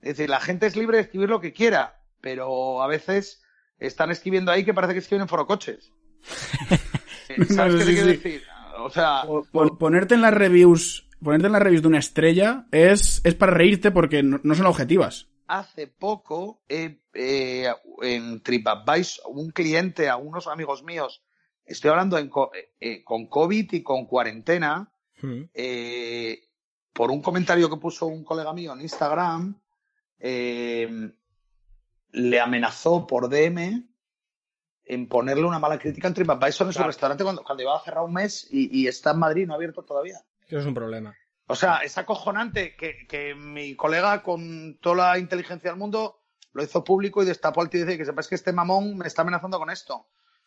Speaker 3: Es decir, la gente es libre de escribir lo que quiera, pero a veces están escribiendo ahí que parece que escriben en forocoches. ¿Sabes
Speaker 2: No,
Speaker 3: qué
Speaker 2: sí,
Speaker 3: te quiero
Speaker 2: sí.
Speaker 3: decir? O sea,
Speaker 2: Pon- ponerte en las reviews ponerte en la reviews de una estrella es, es para reírte porque no, no son objetivas.
Speaker 3: Hace poco, eh, eh, en TripAdvisor, un cliente, a unos amigos míos, estoy hablando en co- eh, con COVID y con cuarentena,
Speaker 1: Mm.
Speaker 3: eh, por un comentario que puso un colega mío en Instagram, eh, le amenazó por DM en ponerle una mala crítica en TripAdvisor en su
Speaker 1: Claro.
Speaker 3: restaurante cuando, cuando iba a cerrar un mes y, y está en Madrid, no ha abierto todavía.
Speaker 1: Eso es un problema.
Speaker 3: O sea, es acojonante que, que mi colega, con toda la inteligencia del mundo, lo hizo público y destapó al tío y dice que sepas que este mamón me está amenazando con esto.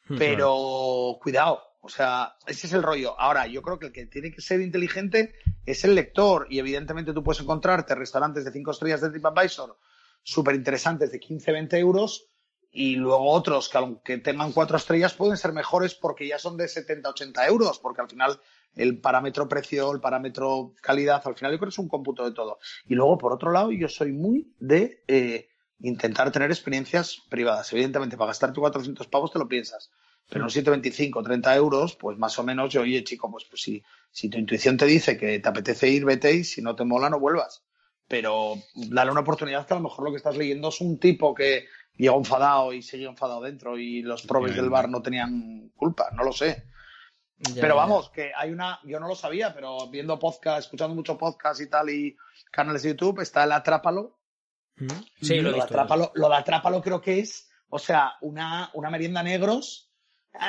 Speaker 1: Mm,
Speaker 3: Pero cuidado, o sea, ese es el rollo. Ahora, yo creo que el que tiene que ser inteligente es el lector y evidentemente tú puedes encontrarte restaurantes de 5 estrellas de TripAdvisor súper interesantes de 15, 20 euros y luego otros que aunque tengan 4 estrellas pueden ser mejores porque ya son de 70, 80 euros, porque al final el parámetro precio, el parámetro calidad, al final yo creo que es un cómputo de todo. Y luego, por otro lado, yo soy muy de eh, intentar tener experiencias privadas. Evidentemente, para gastarte 400 pavos te lo piensas. Pero en 7,25, 30 euros, pues más o menos yo, oye, chico, pues, pues si, si tu intuición te dice que te apetece ir, vete y si no te mola, no vuelvas. Pero dale una oportunidad que a lo mejor lo que estás leyendo es un tipo que llegó enfadado y seguía enfadado dentro y los probes del bar no tenían culpa, no lo sé.
Speaker 1: Ya,
Speaker 3: Pero vamos, que hay una, yo no lo sabía, pero viendo podcast, escuchando mucho podcast y tal y canales de YouTube, está el Atrápalo.
Speaker 1: Mm. Sí, lo
Speaker 3: de
Speaker 1: visto.
Speaker 3: Atrápalo, lo de Atrápalo creo que es, o sea, una, una merienda negros.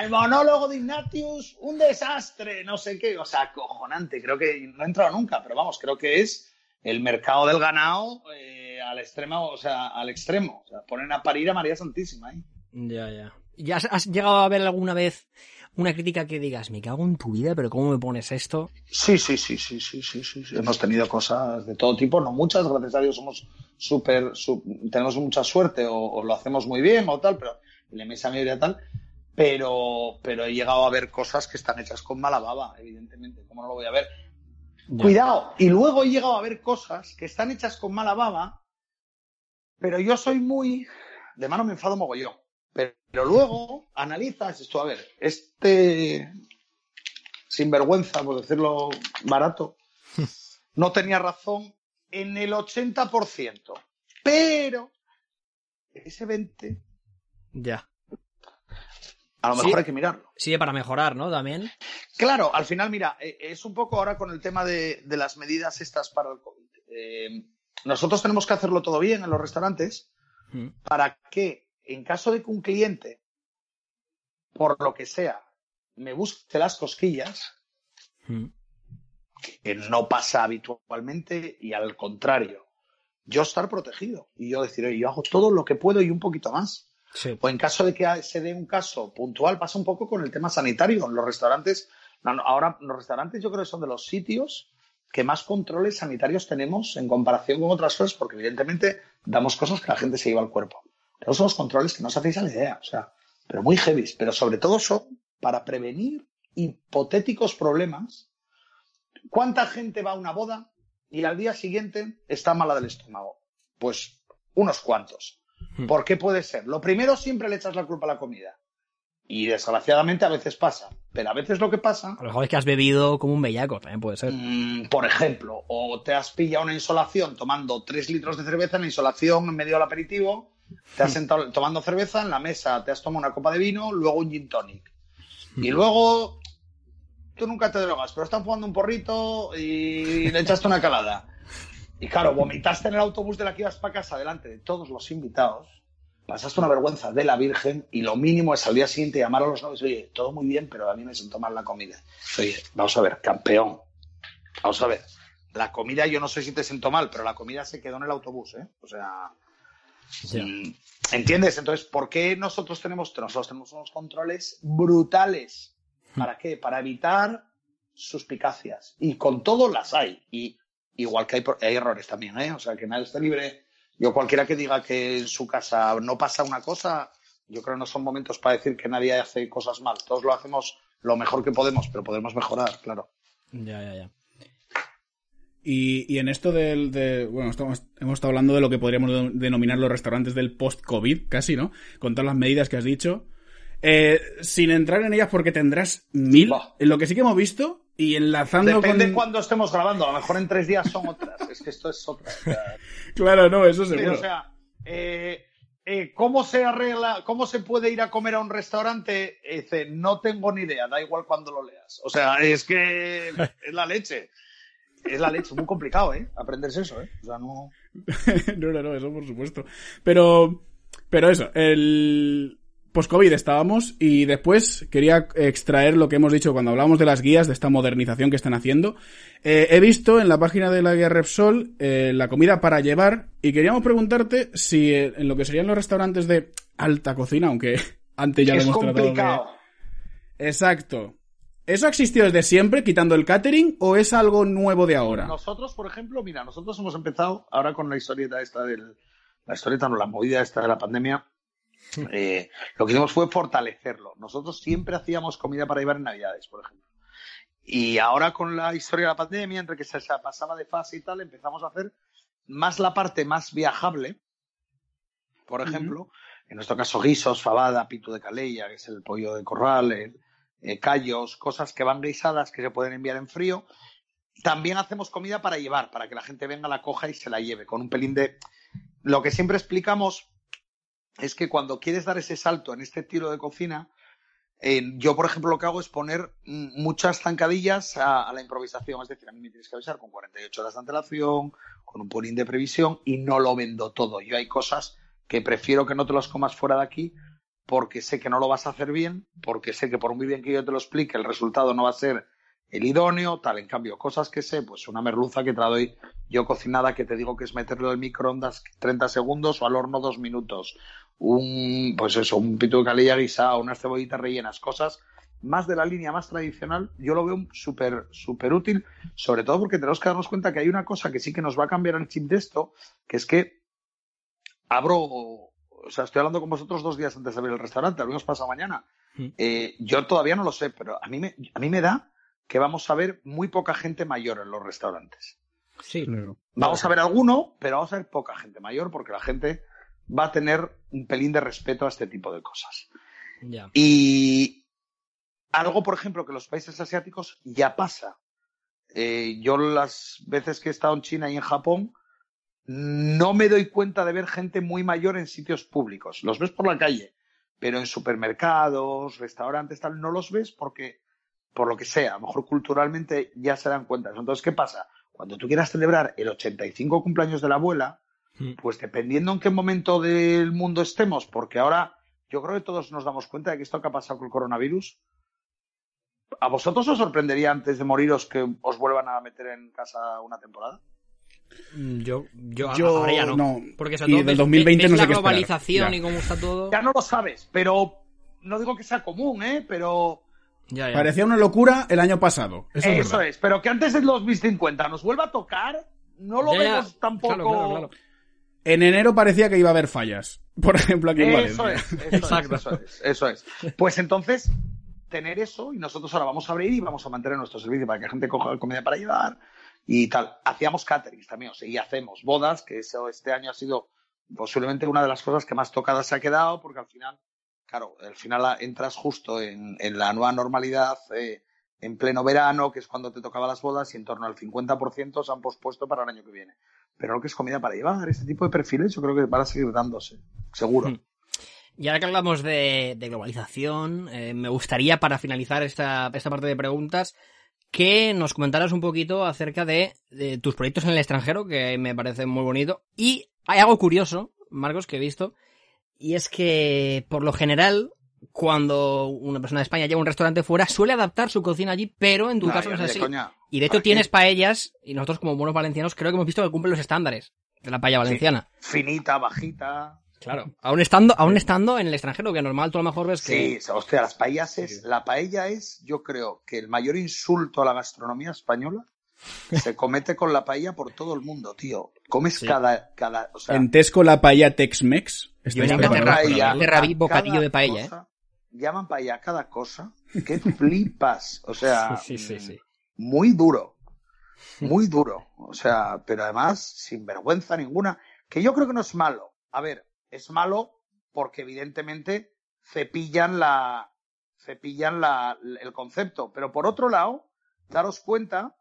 Speaker 3: El monólogo de Ignatius, un desastre, no sé qué, o sea, acojonante, creo que no he entrado nunca, pero vamos, creo que es el mercado del ganado eh, al extremo, o sea, al extremo, o sea, ponen a parir a María Santísima ahí.
Speaker 1: Ya, ya. ¿Ya has, has llegado a ver alguna vez una crítica que digas, me cago en tu vida, pero cómo me pones esto?
Speaker 3: Sí, sí, sí, sí, sí, sí, sí, sí. Hemos tenido cosas de todo tipo, no muchas, gracias a Dios somos súper, su- tenemos mucha suerte o, o lo hacemos muy bien o tal, pero en la mayoría tal, pero, pero he llegado a ver cosas que están hechas con mala baba, evidentemente, ¿cómo no lo voy a ver?
Speaker 1: Ya.
Speaker 3: Cuidado, y luego he llegado a ver cosas que están hechas con mala baba, pero yo soy muy, de mano me enfado mogollón, pero, pero luego analizas esto, a ver, este sinvergüenza, por decirlo barato, no tenía razón en el 80%, pero ese 20
Speaker 1: Ya.
Speaker 3: A lo
Speaker 1: Sí.
Speaker 3: mejor hay que mirarlo.
Speaker 1: Sí, para mejorar, ¿no? También.
Speaker 3: Claro, al final, mira, eh, es un poco ahora con el tema de, de las medidas estas para el COVID. Eh, nosotros tenemos que hacerlo todo bien en los restaurantes
Speaker 1: Mm.
Speaker 3: para que, en caso de que un cliente, por lo que sea, me busque las cosquillas,
Speaker 1: Mm.
Speaker 3: que no pasa habitualmente y al contrario, yo estar protegido y yo decir, oye, yo hago todo lo que puedo y un poquito más. O en caso de que se dé un caso puntual, pasa un poco con el tema sanitario. Los restaurantes, ahora los restaurantes yo creo que son de los sitios que más controles sanitarios tenemos en comparación con otras cosas, porque evidentemente damos cosas que la gente se lleva al cuerpo. Son los controles que no os hacéis a la idea, o sea, pero muy heavy, pero sobre todo son para prevenir hipotéticos problemas. ¿Cuánta gente va a una boda y al día siguiente está mala del estómago? Pues unos cuantos.
Speaker 1: Hmm.
Speaker 3: ¿Por qué puede ser? Lo primero, siempre le echas la culpa a la comida. Y desgraciadamente a veces pasa. Pero a veces lo que pasa,
Speaker 1: A lo mejor es que has bebido como un bellaco, también puede ser.
Speaker 3: mm, por ejemplo, o te has pillado una insolación tomando 3 litros de cerveza en la insolación en medio del aperitivo, te has sentado tomando cerveza en la mesa, te has tomado una copa de vino, luego un gin tonic. Y luego tú nunca te drogas, pero están jugando un porrito y le echaste una calada. Y claro, vomitaste en el autobús de la que ibas para casa delante de todos los invitados. Pasaste una vergüenza de la Virgen y lo mínimo es al día siguiente llamar a los novios, oye, todo muy bien, pero a mí me sentó mal la comida. Oye, vamos a ver, campeón. Vamos a ver. La comida, yo no sé si te sentó mal, pero la comida se quedó en el autobús, ¿eh? O sea. Mm, ¿Entiendes? Entonces, ¿por qué nosotros tenemos, nosotros tenemos unos controles brutales? ¿Para qué? Para evitar suspicacias. Y con todo las hay. Y igual que hay, hay errores también, ¿eh? O sea, que nadie está libre. Yo cualquiera que diga que en su casa no pasa una cosa, yo creo que no son momentos para decir que nadie hace cosas mal. Todos lo hacemos lo mejor que podemos, pero podemos mejorar, claro.
Speaker 1: Ya, ya, ya.
Speaker 2: Y, y en esto del, de, bueno, estamos, hemos estado hablando de lo que podríamos de- denominar los restaurantes del post-COVID, casi, ¿no? Con todas las medidas que has dicho. Eh, sin entrar en ellas porque tendrás mil.
Speaker 3: Bah.
Speaker 2: Lo que sí que hemos visto Y enlazando
Speaker 3: Depende
Speaker 2: con...
Speaker 3: cuando estemos grabando. A lo mejor en tres días son otras. Es que esto es otra.
Speaker 2: Claro, no, eso seguro.
Speaker 3: o sea, eh, eh, ¿cómo se arregla, cómo se puede ir a comer a un restaurante? Dice, no tengo ni idea, da igual cuando lo leas. O sea, es que es la leche. Es la leche, muy complicado, ¿eh? Aprenderse eso, ¿eh? O sea, no...
Speaker 2: no, no, no, eso por supuesto. Pero, pero eso, el post-COVID estábamos y después quería extraer lo que hemos dicho cuando hablamos de las guías, de esta modernización que están haciendo. Eh, he visto en la página de la guía Repsol eh, la comida para llevar y queríamos preguntarte si eh, en lo que serían los restaurantes de alta cocina, aunque antes ya lo
Speaker 3: es
Speaker 2: hemos tratado de...
Speaker 3: complicado.
Speaker 2: Exacto. ¿Eso ha existido desde siempre, quitando el catering, o es algo nuevo de ahora?
Speaker 3: Nosotros, por ejemplo, mira, nosotros hemos empezado ahora con la historieta esta del... La historieta, no, la movida esta de la pandemia. Eh, lo que hicimos fue fortalecerlo. Nosotros siempre hacíamos comida para llevar en Navidades, por ejemplo. Y ahora con la historia de la pandemia, entre que se pasaba de fase y tal, empezamos a hacer más la parte más viajable. Por ejemplo, en nuestro caso guisos, fabada, pito de calella, que es el pollo de corral, el, eh, callos, cosas que van guisadas que se pueden enviar en frío. También hacemos comida para llevar, para que la gente venga, la coja y se la lleve, con un pelín de... Lo que siempre explicamos es que cuando quieres dar ese salto en este estilo de cocina, yo, por ejemplo, lo que hago es poner muchas zancadillas a, la improvisación. Es decir, a mí me tienes que avisar con 48 horas de antelación, con un pelín de previsión y no lo vendo todo. Yo hay cosas que prefiero que no te las comas fuera de aquí porque sé que no lo vas a hacer bien, porque sé que por muy bien que yo te lo explique, el resultado no va a ser el idóneo, tal. En cambio, cosas que sé, pues una merluza que te la doy yo cocinada, que te digo que es meterlo al microondas 30 segundos o al horno dos minutos. Un, pues eso, un pito de calilla guisado, unas cebollitas rellenas, cosas más de la línea más tradicional, yo lo veo súper, súper útil, sobre todo porque tenemos que darnos cuenta que hay una cosa que sí que nos va a cambiar el chip de esto, que es que abro, o sea, estoy hablando con vosotros dos días antes de abrir el restaurante, abrimos pasado mañana.
Speaker 1: Mm.
Speaker 3: Eh, yo todavía no lo sé, pero a mí, me, a mí me da que vamos a ver muy poca gente mayor en los restaurantes.
Speaker 1: Sí.
Speaker 2: Claro.
Speaker 3: Vamos a ver alguno, pero vamos a ver poca gente mayor porque la gente va a tener un pelín de respeto a este tipo de cosas.
Speaker 1: Ya.
Speaker 3: Y algo, por ejemplo, que los países asiáticos ya pasa. Eh, yo las veces que he estado en China y en Japón, no me doy cuenta de ver gente muy mayor en sitios públicos. Los ves por la calle, pero en supermercados, restaurantes, tal, no los ves porque, por lo que sea, a lo mejor culturalmente ya se dan cuenta. Entonces, ¿qué pasa? Cuando tú quieras celebrar el 85 cumpleaños de la abuela,
Speaker 1: Mm.
Speaker 3: pues dependiendo en qué momento del mundo estemos, porque ahora yo creo que todos nos damos cuenta de que esto que ha pasado con el coronavirus, ¿a vosotros os sorprendería antes de moriros que os vuelvan a meter en casa una temporada?
Speaker 1: Mm, Yo, yo,
Speaker 2: Yo
Speaker 1: ahora ya no.
Speaker 2: no.
Speaker 1: Porque
Speaker 2: Y
Speaker 1: sobre todo
Speaker 2: del
Speaker 1: ves-
Speaker 2: 2020
Speaker 1: ves
Speaker 2: no sé
Speaker 1: la
Speaker 2: qué
Speaker 1: globalización
Speaker 2: Ya.
Speaker 1: y cómo está todo.
Speaker 3: Ya no lo sabes, pero no digo que sea común, ¿eh? Pero
Speaker 1: Ya, ya.
Speaker 2: Parecía una locura el año pasado. Eso, es
Speaker 3: eso
Speaker 2: verdad.
Speaker 3: es, pero que antes del 2050 nos vuelva a tocar, no lo
Speaker 1: Ya, ya.
Speaker 3: vemos tampoco.
Speaker 1: Claro, claro, claro.
Speaker 2: En enero parecía que iba a haber fallas. Por ejemplo, aquí en
Speaker 3: Eso
Speaker 2: Valencia.
Speaker 3: es, eso
Speaker 1: Exacto.
Speaker 3: es, eso es, eso es. Pues entonces, tener eso y nosotros ahora vamos a abrir y vamos a mantener nuestro servicio para que la gente coja comida para llevar y tal. Hacíamos caterings también, o sea, y hacemos bodas, que eso este año ha sido posiblemente una de las cosas que más tocadas se ha quedado, porque al final, claro, al final entras justo en, la nueva normalidad, eh, en pleno verano, que es cuando te tocaba las bodas, y en torno al 50% se han pospuesto para el año que viene. Pero lo que es comida para llevar, este tipo de perfiles, yo creo que van a seguir dándose, seguro.
Speaker 1: Hmm. Y ahora que hablamos de, de globalización, eh, me gustaría, para finalizar esta, esta parte de preguntas, que nos comentaras un poquito acerca de, de tus proyectos en el extranjero, que me parece muy bonito. Y hay algo curioso, Marcos, que he visto, y es que, por lo general, cuando una persona de España lleva un restaurante fuera, suele adaptar su cocina allí, pero en tu
Speaker 3: No,
Speaker 1: caso no es así.
Speaker 3: coña.
Speaker 1: Y de hecho tienes paellas, y nosotros como buenos valencianos creo que hemos visto que cumplen los estándares de la paella valenciana.
Speaker 3: Finita, bajita.
Speaker 1: Claro. Aún estando, aún estando en el extranjero, que normal tú a lo mejor ves que...
Speaker 3: Sí, hostia, las paellas es, la paella es, yo creo, que el mayor insulto a la gastronomía española se comete con la paella por todo el mundo, tío. Comes
Speaker 1: Sí.
Speaker 3: cada, cada, o sea,
Speaker 2: En Tesco la paella Tex-Mex.
Speaker 1: Yo
Speaker 2: estáis
Speaker 1: siempre te
Speaker 2: preparados
Speaker 1: rabia,
Speaker 2: para
Speaker 1: te
Speaker 2: verlo.
Speaker 1: rabia.
Speaker 3: a
Speaker 1: bocadillo
Speaker 3: cada
Speaker 1: de paella, ¿eh?
Speaker 3: cosa, Llaman paella a cada cosa que flipas, o sea,
Speaker 1: Sí, sí, sí.
Speaker 3: muy duro, muy duro, o sea, pero además sin vergüenza ninguna, que yo creo que no es malo. A ver, es malo porque evidentemente cepillan la cepillan la, el concepto, pero por otro lado, daros cuenta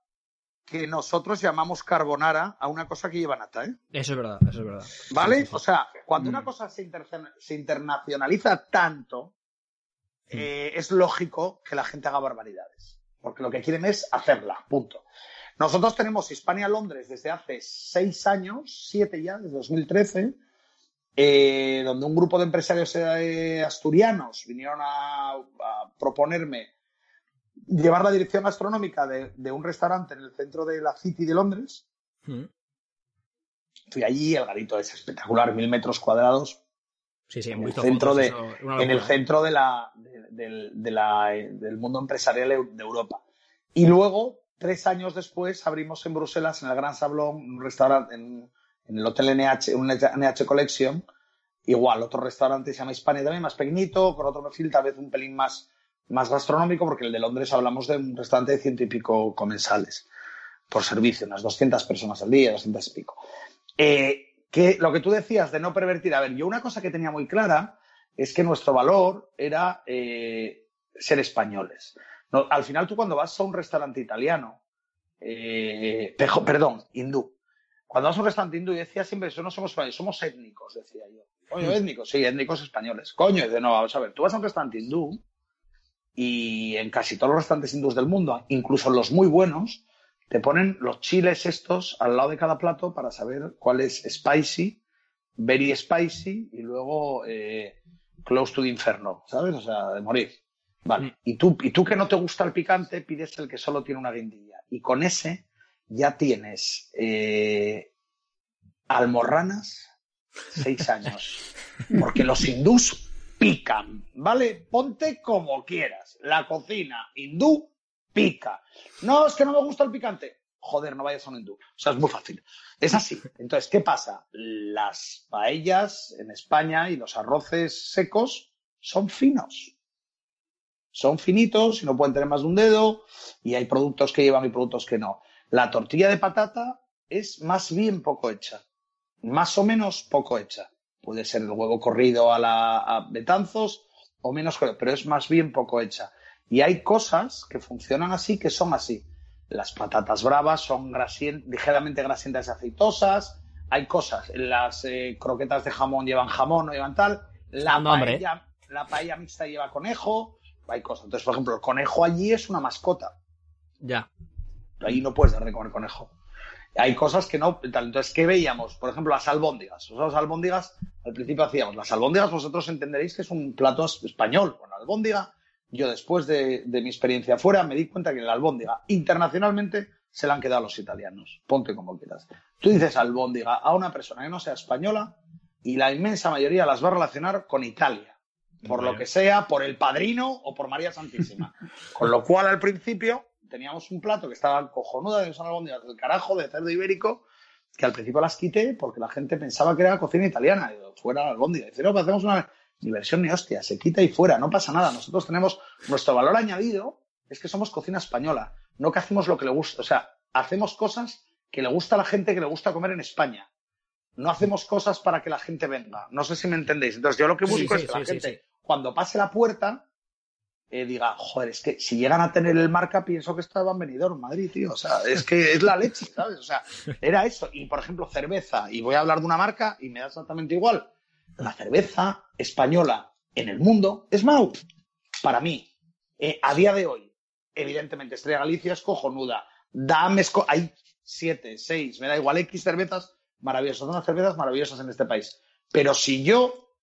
Speaker 3: que nosotros llamamos carbonara a una cosa que lleva nata, ¿eh?
Speaker 1: Eso es verdad, eso es verdad.
Speaker 3: ¿Vale? O sea, cuando
Speaker 1: Mm.
Speaker 3: una cosa se, inter- se internacionaliza tanto, eh, es lógico que la gente haga barbaridades. Porque lo que quieren es hacerla, punto. Nosotros tenemos Hispania Londres desde hace seis años, siete ya, desde 2013, eh, donde un grupo de empresarios eh, asturianos vinieron a, a proponerme llevar la dirección gastronómica de, de un restaurante en el centro de la City de Londres.
Speaker 1: Mm.
Speaker 3: Fui allí, el garito es espectacular, mil metros cuadrados,
Speaker 1: Sí, sí,
Speaker 3: en el centro de,
Speaker 1: eso,
Speaker 3: en el
Speaker 1: locura.
Speaker 3: centro de la, de- del- de la- eh, del mundo empresarial de Europa. Y luego, tres años después, abrimos en Bruselas, en el Gran Sablón, un restaurante, en, en el Hotel NH, un NH Collection, igual, otro restaurante se llama Hispania también, más pequeñito, con otro perfil, tal vez un pelín más, más gastronómico, porque el de Londres hablamos de un restaurante de ciento y pico comensales por servicio, unas 200 personas al día, 200 y pico. Eh, que lo que tú decías de no pervertir, a ver, yo una cosa que tenía muy clara es que nuestro valor era eh, ser españoles. No, al final tú cuando vas a un restaurante italiano, eh, pejo- perdón, hindú, cuando vas a un restaurante hindú, yo decía siempre, eso no somos españoles, somos étnicos, decía yo. Coño, étnicos, sí, étnicos españoles. Coño, de no, vamos a ver, tú vas a un restaurante hindú y en casi todos los restaurantes hindús del mundo, incluso los muy buenos, te ponen los chiles estos al lado de cada plato para saber cuál es spicy, very spicy y luego eh, close to the inferno, ¿sabes? O sea, de morir. Vale. Y tú, y tú que no te gusta el picante, pides el que solo tiene una guindilla. Y con ese ya tienes eh, almorranas seis años. Porque los hindús pican, ¿vale? Ponte como quieras. La cocina hindú pica. No, es que no me gusta el picante. Joder, no vayas a un hindú. O sea, es muy fácil. Es así. Entonces, ¿qué pasa? Las paellas en España y los arroces secos son finos. Son finitos y no pueden tener más de un dedo y hay productos que llevan y productos que no. La tortilla de patata es más bien poco hecha. Más o menos poco hecha. Puede ser el huevo corrido a la a Betanzos o menos, pero es más bien poco hecha. Y hay cosas que funcionan así, que son así. Las patatas bravas son grasien- ligeramente grasientas y aceitosas. Hay cosas. Las eh, croquetas de jamón llevan jamón, no llevan tal. La
Speaker 1: hambre,
Speaker 3: paella, la paella mixta lleva conejo. Hay cosas. Entonces, por ejemplo, el conejo allí es una mascota.
Speaker 1: Ya.
Speaker 3: Ahí no puedes dar de comer conejo. Hay cosas que no. Entonces, ¿qué veíamos? Por ejemplo, las albóndigas. Las albóndigas, al principio hacíamos. Las albóndigas vosotros entenderéis que es un plato español. Bueno, albóndiga, yo después de, de mi experiencia afuera me di cuenta que la albóndiga internacionalmente se la han quedado los italianos. Ponte como quieras. Tú dices albóndiga a una persona que no sea española y la inmensa mayoría las va a relacionar con Italia. Por lo que sea, por el padrino o por María Santísima. Con lo cual, al principio, teníamos un plato que estaba cojonuda de son albóndigas del carajo, de cerdo ibérico, que al principio las quité porque la gente pensaba que era cocina italiana. Y digo, fuera la albóndiga. Dice, no, pues hacemos una ni versión ni hostia, se quita y fuera, no pasa nada. Nosotros tenemos nuestro valor añadido, es que somos cocina española, no que hacemos lo que le gusta. O sea, hacemos cosas que le gusta a la gente que le gusta comer en España. No hacemos cosas para que la gente venga. No sé si me entendéis. Entonces, yo lo que busco
Speaker 1: sí,
Speaker 3: es que la
Speaker 1: sí,
Speaker 3: gente, cuando pase la puerta, eh, diga, joder, es que si llegan a tener el marca, pienso que estaban venidor Madrid, tío. O sea, es que es la leche, ¿sabes? O sea, era eso. Y, por ejemplo, cerveza. Y voy a hablar de una marca y me da exactamente igual. La cerveza española en el mundo es Mau. Para mí, eh, a día de hoy, evidentemente, Estrella Galicia es cojonuda. Dame, esco- hay siete, seis, me da igual, X cervezas maravillosas. Son unas cervezas maravillosas en este país. Pero si yo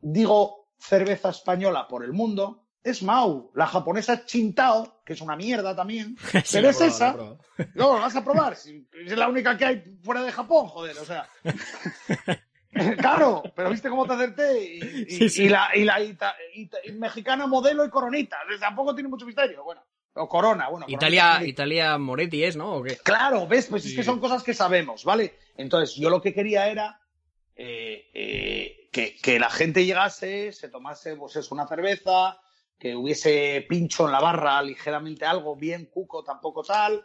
Speaker 3: digo cerveza española por el mundo, es Mau. La japonesa es Chintao, que es una mierda también.
Speaker 1: Sí,
Speaker 3: pero es
Speaker 1: probado,
Speaker 3: esa. No, lo vas a probar. Es la única que hay fuera de Japón, joder, o sea. claro, pero viste cómo te acerté. Y, y-
Speaker 1: Sí, sí.
Speaker 3: y la, y la ita- mexicana modelo y coronita. Tampoco tiene mucho misterio. Bueno, o corona, bueno.
Speaker 1: Italia. Italia Moretti es, ¿no? ¿O qué?
Speaker 3: Claro, ves, pues es que son cosas que sabemos, ¿vale? Entonces, yo lo que quería era eh, eh, que, que la gente llegase, se tomase, pues es una cerveza, que hubiese pincho en la barra, ligeramente algo, bien cuco, tampoco tal,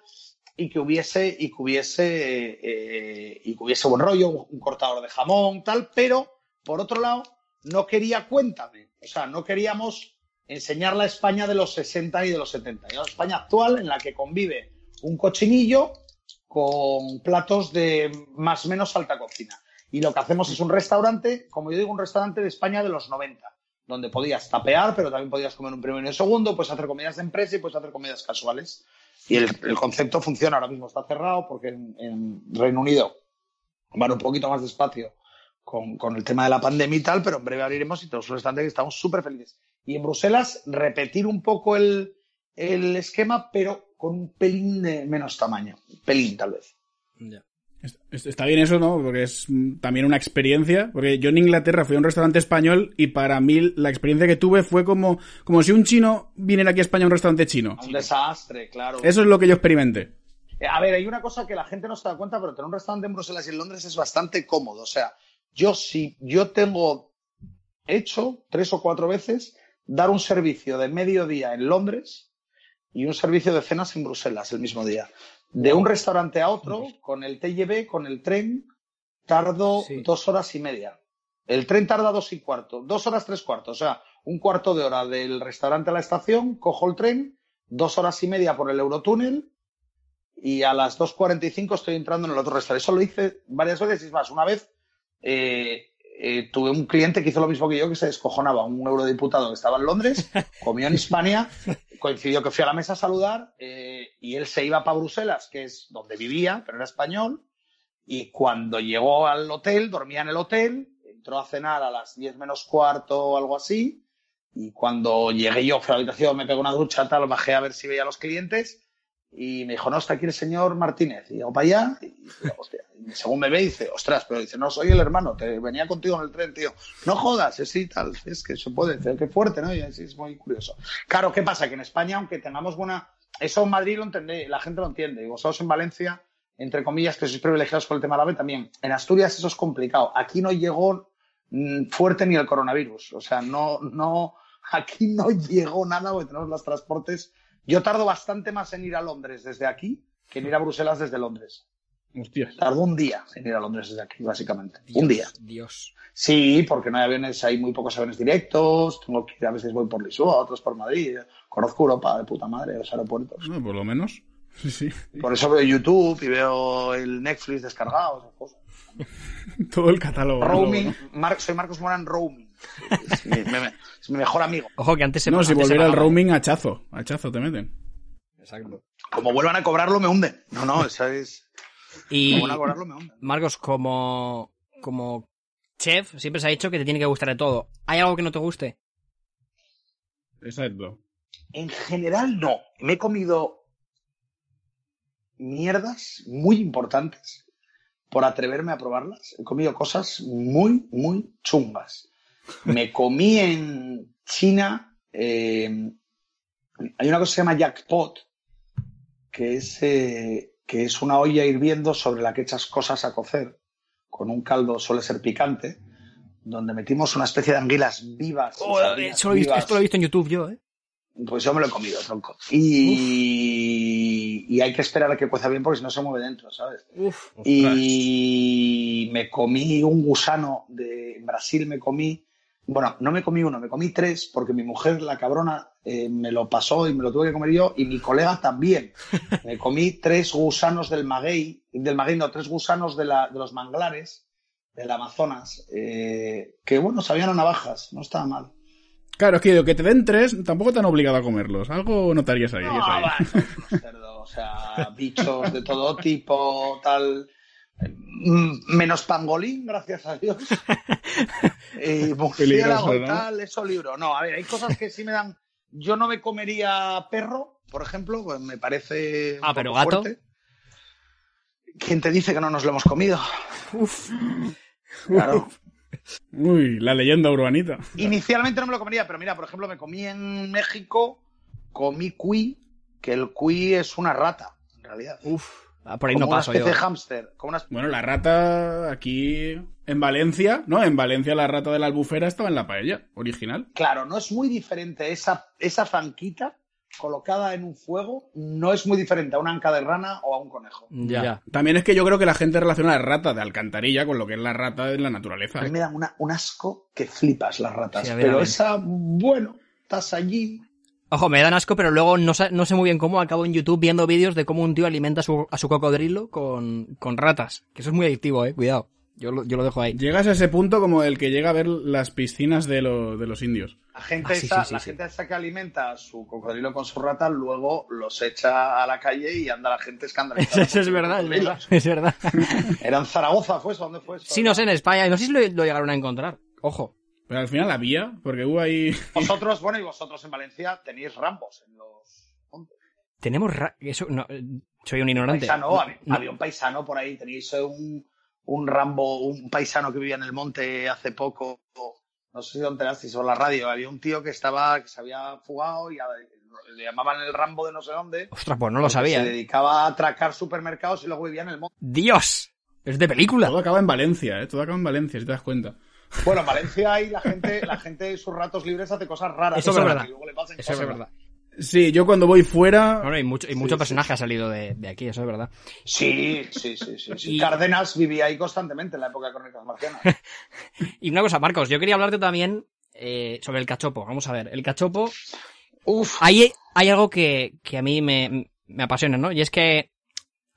Speaker 3: y que hubiese, y que hubiese, eh, y que hubiese buen rollo, un cortador de jamón, tal, pero, por otro lado, no quería cuéntame. O sea, no queríamos enseñar la España de los 60 y de los 70. La España actual en la que convive un cochinillo con platos de más o menos alta cocina. Y lo que hacemos es un restaurante, como yo digo, un restaurante de España de los 90, donde podías tapear, pero también podías comer un primero y un segundo, puedes hacer comidas de empresa y puedes hacer comidas casuales. Y el, concepto funciona, ahora mismo está cerrado porque en, Reino Unido van un poquito más despacio con, con, el tema de la pandemia y tal, pero en breve abriremos y tenemos un restaurante que estamos súper felices. Y en Bruselas repetir un poco el, el esquema, pero con un pelín de menos tamaño. Pelín, tal vez.
Speaker 2: Yeah. Está bien eso, ¿no? Porque es también una experiencia. Porque yo en Inglaterra fui a un restaurante español y para mí la experiencia que tuve fue como, como si un chino viniera aquí a España a un restaurante chino.
Speaker 3: Un desastre, claro.
Speaker 2: Eso es lo que yo experimenté.
Speaker 3: A ver, hay una cosa que la gente no se da cuenta, pero tener un restaurante en Bruselas y en Londres es bastante cómodo. O sea, yo si yo tengo hecho tres o cuatro veces dar un servicio de mediodía en Londres y un servicio de cenas en Bruselas el mismo día de un restaurante a otro, con el TGV, con el tren, tardo sí. dos horas y media. El tren tarda dos y cuarto, dos horas tres cuartos, o sea, un cuarto de hora del restaurante a la estación, cojo el tren, dos horas y media por el Eurotúnel y a las 2.45 estoy entrando en el otro restaurante. Eso lo hice varias veces y es más, una vez eh, eh, tuve un cliente que hizo lo mismo que yo, que se descojonaba, un eurodiputado que estaba en Londres, comió en Hispania, coincidió que fui a la mesa a saludar eh, y él se iba para Bruselas, que es donde vivía, pero era español, y cuando llegó al hotel, dormía en el hotel, entró a cenar a las 10 menos cuarto o algo así, y cuando llegué yo, fui a la habitación, me pegó una ducha, tal, bajé a ver si veía a los clientes, y me dijo, no, está aquí el señor Martínez. Y yo, para allá. Y, y según me ve, dice, ostras, pero dice, no, soy el hermano, te venía contigo en el tren, tío. No jodas, es sí, tal, es que se puede, es que fuerte, ¿no? Y es muy curioso. Claro, ¿qué pasa? Que en España, aunque tengamos buena. Eso en Madrid lo entendé, la gente lo entiende. Y vosotros en Valencia, entre comillas, que sois privilegiados con el tema árabe también. En Asturias eso es complicado. Aquí no llegó fuerte ni el coronavirus. O sea, no, no, aquí no llegó nada porque tenemos los transportes yo tardo bastante más en ir a Londres desde aquí que en ir a Bruselas desde Londres.
Speaker 2: Hostia.
Speaker 3: Tardo un día en ir a Londres desde aquí, básicamente.
Speaker 1: Dios,
Speaker 3: un día.
Speaker 1: Dios.
Speaker 3: Sí, porque no hay aviones, hay muy pocos aviones directos. Tengo que ir, a veces voy por Lisboa, otros por Madrid. Conozco Europa de puta madre, los aeropuertos.
Speaker 2: No, por lo menos. Sí, sí.
Speaker 3: Por eso veo YouTube y veo el Netflix descargado, esas cosas.
Speaker 2: Todo el catálogo.
Speaker 3: Roaming. Mar soy Marcos Morán Roaming. Es mi, me, es mi, mejor amigo.
Speaker 1: Ojo que antes se
Speaker 2: No, si volviera el roaming, hachazo. Hachazo te meten.
Speaker 1: Exacto.
Speaker 3: Como vuelvan a cobrarlo, me hunden. No, no, esa es.
Speaker 1: Y
Speaker 3: Como vuelvan a cobrarlo, me hunden.
Speaker 1: Marcos, como, como chef, siempre se ha dicho que te tiene que gustar de todo. ¿Hay algo que no te guste?
Speaker 2: Exacto.
Speaker 3: En general, no. Me he comido mierdas muy importantes por atreverme a probarlas. He comido cosas muy, muy chungas. Me comí en China. Eh, hay una cosa que se llama jackpot, que es, eh, que es una olla hirviendo sobre la que echas cosas a cocer, con un caldo, suele ser picante, donde metimos una especie de anguilas vivas.
Speaker 1: Oh,
Speaker 3: sardinas
Speaker 1: eso lo he visto-
Speaker 3: vivas.
Speaker 1: esto lo he visto en YouTube yo, ¿eh?
Speaker 3: Pues yo me lo he comido, tronco. Y, y hay que esperar a que cueza bien porque si no se mueve dentro, ¿sabes?
Speaker 1: Uf.
Speaker 3: Y me comí un gusano de en Brasil, me comí, bueno, no me comí uno, me comí tres porque mi mujer, la cabrona, eh, me lo pasó y me lo tuve que comer yo y mi colega también. Me comí tres gusanos del maguey, del maguey no, tres gusanos de, la, de los manglares del Amazonas, eh, que bueno, sabían a navajas, no estaba mal.
Speaker 2: Claro, es que digo, que te den tres, tampoco te han obligado a comerlos. Algo notarías ahí.
Speaker 3: No,
Speaker 2: ahí.
Speaker 3: va, unos cerdos, o sea, bichos de todo tipo, tal. Mm, Menos pangolín, gracias a Dios. Y murciélago y
Speaker 2: Peligroso, ¿no?
Speaker 3: tal, eso libro. No, a ver, hay cosas que sí me dan. Yo no me comería perro, por ejemplo, pues me parece. un
Speaker 1: Ah, pero
Speaker 3: poco
Speaker 1: gato.
Speaker 3: fuerte. ¿Quién te dice que no nos lo hemos comido?
Speaker 1: Uf.
Speaker 3: Claro.
Speaker 2: Uy, la leyenda urbanita.
Speaker 3: Inicialmente no me lo comería, pero mira, por ejemplo, me comí en México, comí cuy, que el cuy es una rata, en realidad.
Speaker 1: Uf. Por ahí
Speaker 3: como
Speaker 1: no paso
Speaker 3: una
Speaker 1: yo.
Speaker 3: de hámster. Como una...
Speaker 2: Bueno, la rata aquí en Valencia, ¿no? En Valencia la rata de la albufera estaba en la paella original.
Speaker 3: Claro, no es muy diferente esa, esa fanquita colocada en un fuego, no es muy diferente a una anca de rana o a un conejo.
Speaker 1: Ya.
Speaker 2: También es que yo creo que la gente relaciona la rata de alcantarilla con lo que es la rata en la naturaleza.
Speaker 3: A mí me dan una- un asco que flipas las ratas.
Speaker 1: Sí, ver,
Speaker 3: pero esa, bueno, estás allí.
Speaker 1: Ojo, me dan asco, pero luego no, sé- no sé muy bien cómo acabo en YouTube viendo vídeos de cómo un tío alimenta a su, a su cocodrilo con, con ratas. Que eso es muy adictivo, eh, cuidado. Yo lo, yo lo dejo ahí.
Speaker 2: Llegas a ese punto como el que llega a ver las piscinas de, lo- de los indios.
Speaker 3: La gente,
Speaker 1: Ah, sí,
Speaker 3: esa,
Speaker 1: sí, sí,
Speaker 3: la
Speaker 1: sí.
Speaker 3: gente esa que alimenta a su cocodrilo con sus ratas, luego los echa a la calle y anda la gente escandalizada.
Speaker 1: Eso es verdad, es verdad. Es verdad.
Speaker 3: ¿Era en Zaragoza fue eso? ¿Dónde fue eso?
Speaker 1: Sí, no sé, en España. No sé si lo, lo llegaron a encontrar. Ojo.
Speaker 2: Pero al final había, porque hubo ahí...
Speaker 3: Vosotros, bueno, y vosotros en Valencia tenéis rambos en los montes.
Speaker 1: Tenemos... ra- Eso, no, soy un ignorante.
Speaker 3: Paisano, había,
Speaker 1: No.
Speaker 3: había un paisano por ahí, tenéis eh, un, un Rambo, un paisano que vivía en el monte hace poco, no sé si lo enterasteis por la radio, había un tío que estaba, que se había fugado y a- le llamaban el Rambo de no sé dónde.
Speaker 1: Ostras, pues no lo sabía.
Speaker 3: Se
Speaker 1: eh.
Speaker 3: dedicaba a atracar supermercados y luego vivía en el monte.
Speaker 1: ¡Dios! Es de película.
Speaker 2: Todo acaba en Valencia, ¿eh? Todo acaba en Valencia, si te das cuenta.
Speaker 3: Bueno, en Valencia hay la gente, la gente en sus ratos libres hace cosas raras.
Speaker 1: Eso es verdad.
Speaker 3: que luego le pasen
Speaker 1: Eso es verdad.
Speaker 2: Sí, yo cuando voy fuera...
Speaker 1: Bueno, y mucho, y mucho
Speaker 3: sí.
Speaker 1: personaje ha salido de, de aquí, eso es verdad.
Speaker 3: Sí, sí, sí, sí. sí.
Speaker 1: Y-
Speaker 3: Cárdenas vivía ahí constantemente en la época de Crónicas Marcianas.
Speaker 1: Y una cosa, Marcos, yo quería hablarte también eh, sobre el cachopo. Vamos a ver, el cachopo...
Speaker 3: Uf,
Speaker 1: Hay, hay algo que, que a mí me, me apasiona, ¿no? Y es que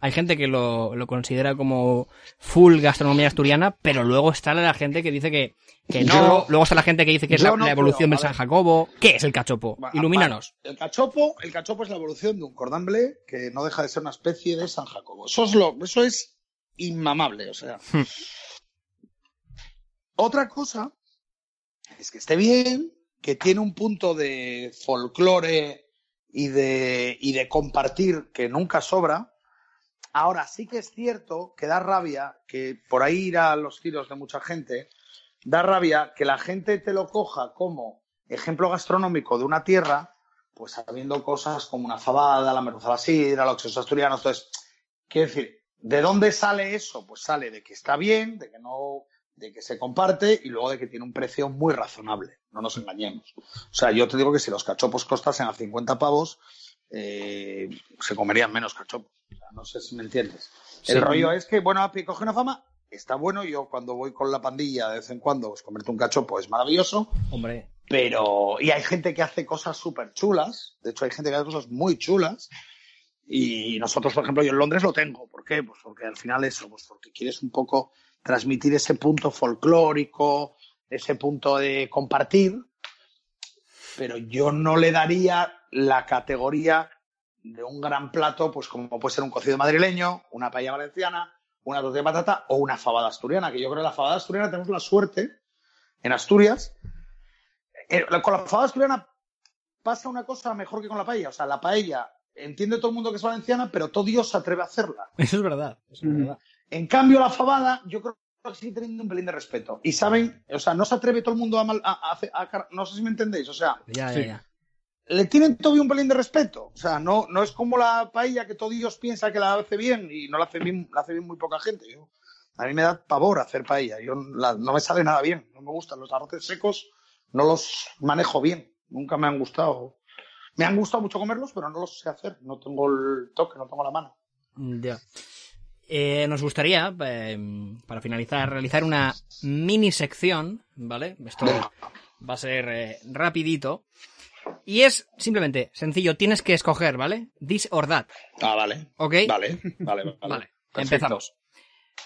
Speaker 1: hay gente que lo, lo considera como full gastronomía asturiana, pero luego está la gente que dice que, que no.
Speaker 3: Yo-
Speaker 1: luego está la gente que dice que es la,
Speaker 3: no
Speaker 1: la evolución
Speaker 3: puedo,
Speaker 1: del San. Jacobo. ¿Qué es el cachopo? Ilumínanos.
Speaker 3: El cachopo, el cachopo es la evolución de un cordon bleu que no deja de ser una especie de San Jacobo. Eso es lo, eso es inmamable, o sea.
Speaker 1: Hmm.
Speaker 3: Otra cosa es que esté bien, que tiene un punto de folclore y de, y de compartir que nunca sobra. Ahora sí que es cierto que da rabia que por ahí irá los tiros de mucha gente, da rabia que la gente te lo coja como ejemplo gastronómico de una tierra, pues sabiendo cosas como una fabada, la merluza sidra, los quesos asturianos. Entonces, quiero decir, ¿de dónde sale eso? Pues sale de que está bien, de que no, de que se comparte y luego de que tiene un precio muy razonable. No nos engañemos. O sea, yo te digo que si los cachopos costasen a 50 pavos, eh, se comerían menos cachopos. O sea, no sé si me entiendes.
Speaker 1: Sí.
Speaker 3: El rollo es que, bueno, Api coge una fama, está bueno. Yo cuando voy con la pandilla de vez en cuando, pues comerte un cachopo es maravilloso.
Speaker 1: Hombre.
Speaker 3: Pero, y hay gente que hace cosas súper chulas. De hecho, hay gente que hace cosas muy chulas. Y nosotros, por ejemplo, yo en Londres lo tengo. ¿Por qué? Pues porque al final eso, pues porque quieres un poco transmitir ese punto folclórico, ese punto de compartir. Pero yo no le daría la categoría de un gran plato, pues como puede ser un cocido madrileño, una paella valenciana, una tortilla de patata o una fabada asturiana. Que yo creo que la fabada asturiana tenemos la suerte en Asturias eh, con la fabada asturiana pasa una cosa mejor que con la paella. O sea, la paella entiende todo el mundo que es valenciana, pero todo Dios se atreve a hacerla.
Speaker 1: Eso es verdad. Eso es
Speaker 2: Mm.
Speaker 1: verdad.
Speaker 3: En cambio, la fabada, yo creo sigue teniendo un pelín de respeto. Y saben, o sea, no se atreve todo el mundo a, mal- a- a a no sé si me entendéis, o sea,
Speaker 1: Ya,
Speaker 2: Sí.
Speaker 1: ya, ya.
Speaker 3: le tienen todavía un pelín de respeto. O sea, no, no es como la paella que todo Dios piensa que la hace bien y no la hace bien, la hace bien muy poca gente. Yo- a mí me da pavor hacer paella. Yo la- no me sale nada bien. No me gustan los arroces secos. No los manejo bien. Nunca me han gustado. Me han gustado mucho comerlos, pero no los sé hacer. No tengo el toque, no tengo la mano.
Speaker 1: Ya. Eh, nos gustaría, eh, para finalizar, realizar una mini sección, ¿vale? Esto va a ser eh, rapidito. Y es simplemente, sencillo, tienes que escoger, ¿vale? This or that,
Speaker 3: Ah, vale.
Speaker 1: ¿ok?
Speaker 3: Vale, vale, vale.
Speaker 1: Vale, empezamos.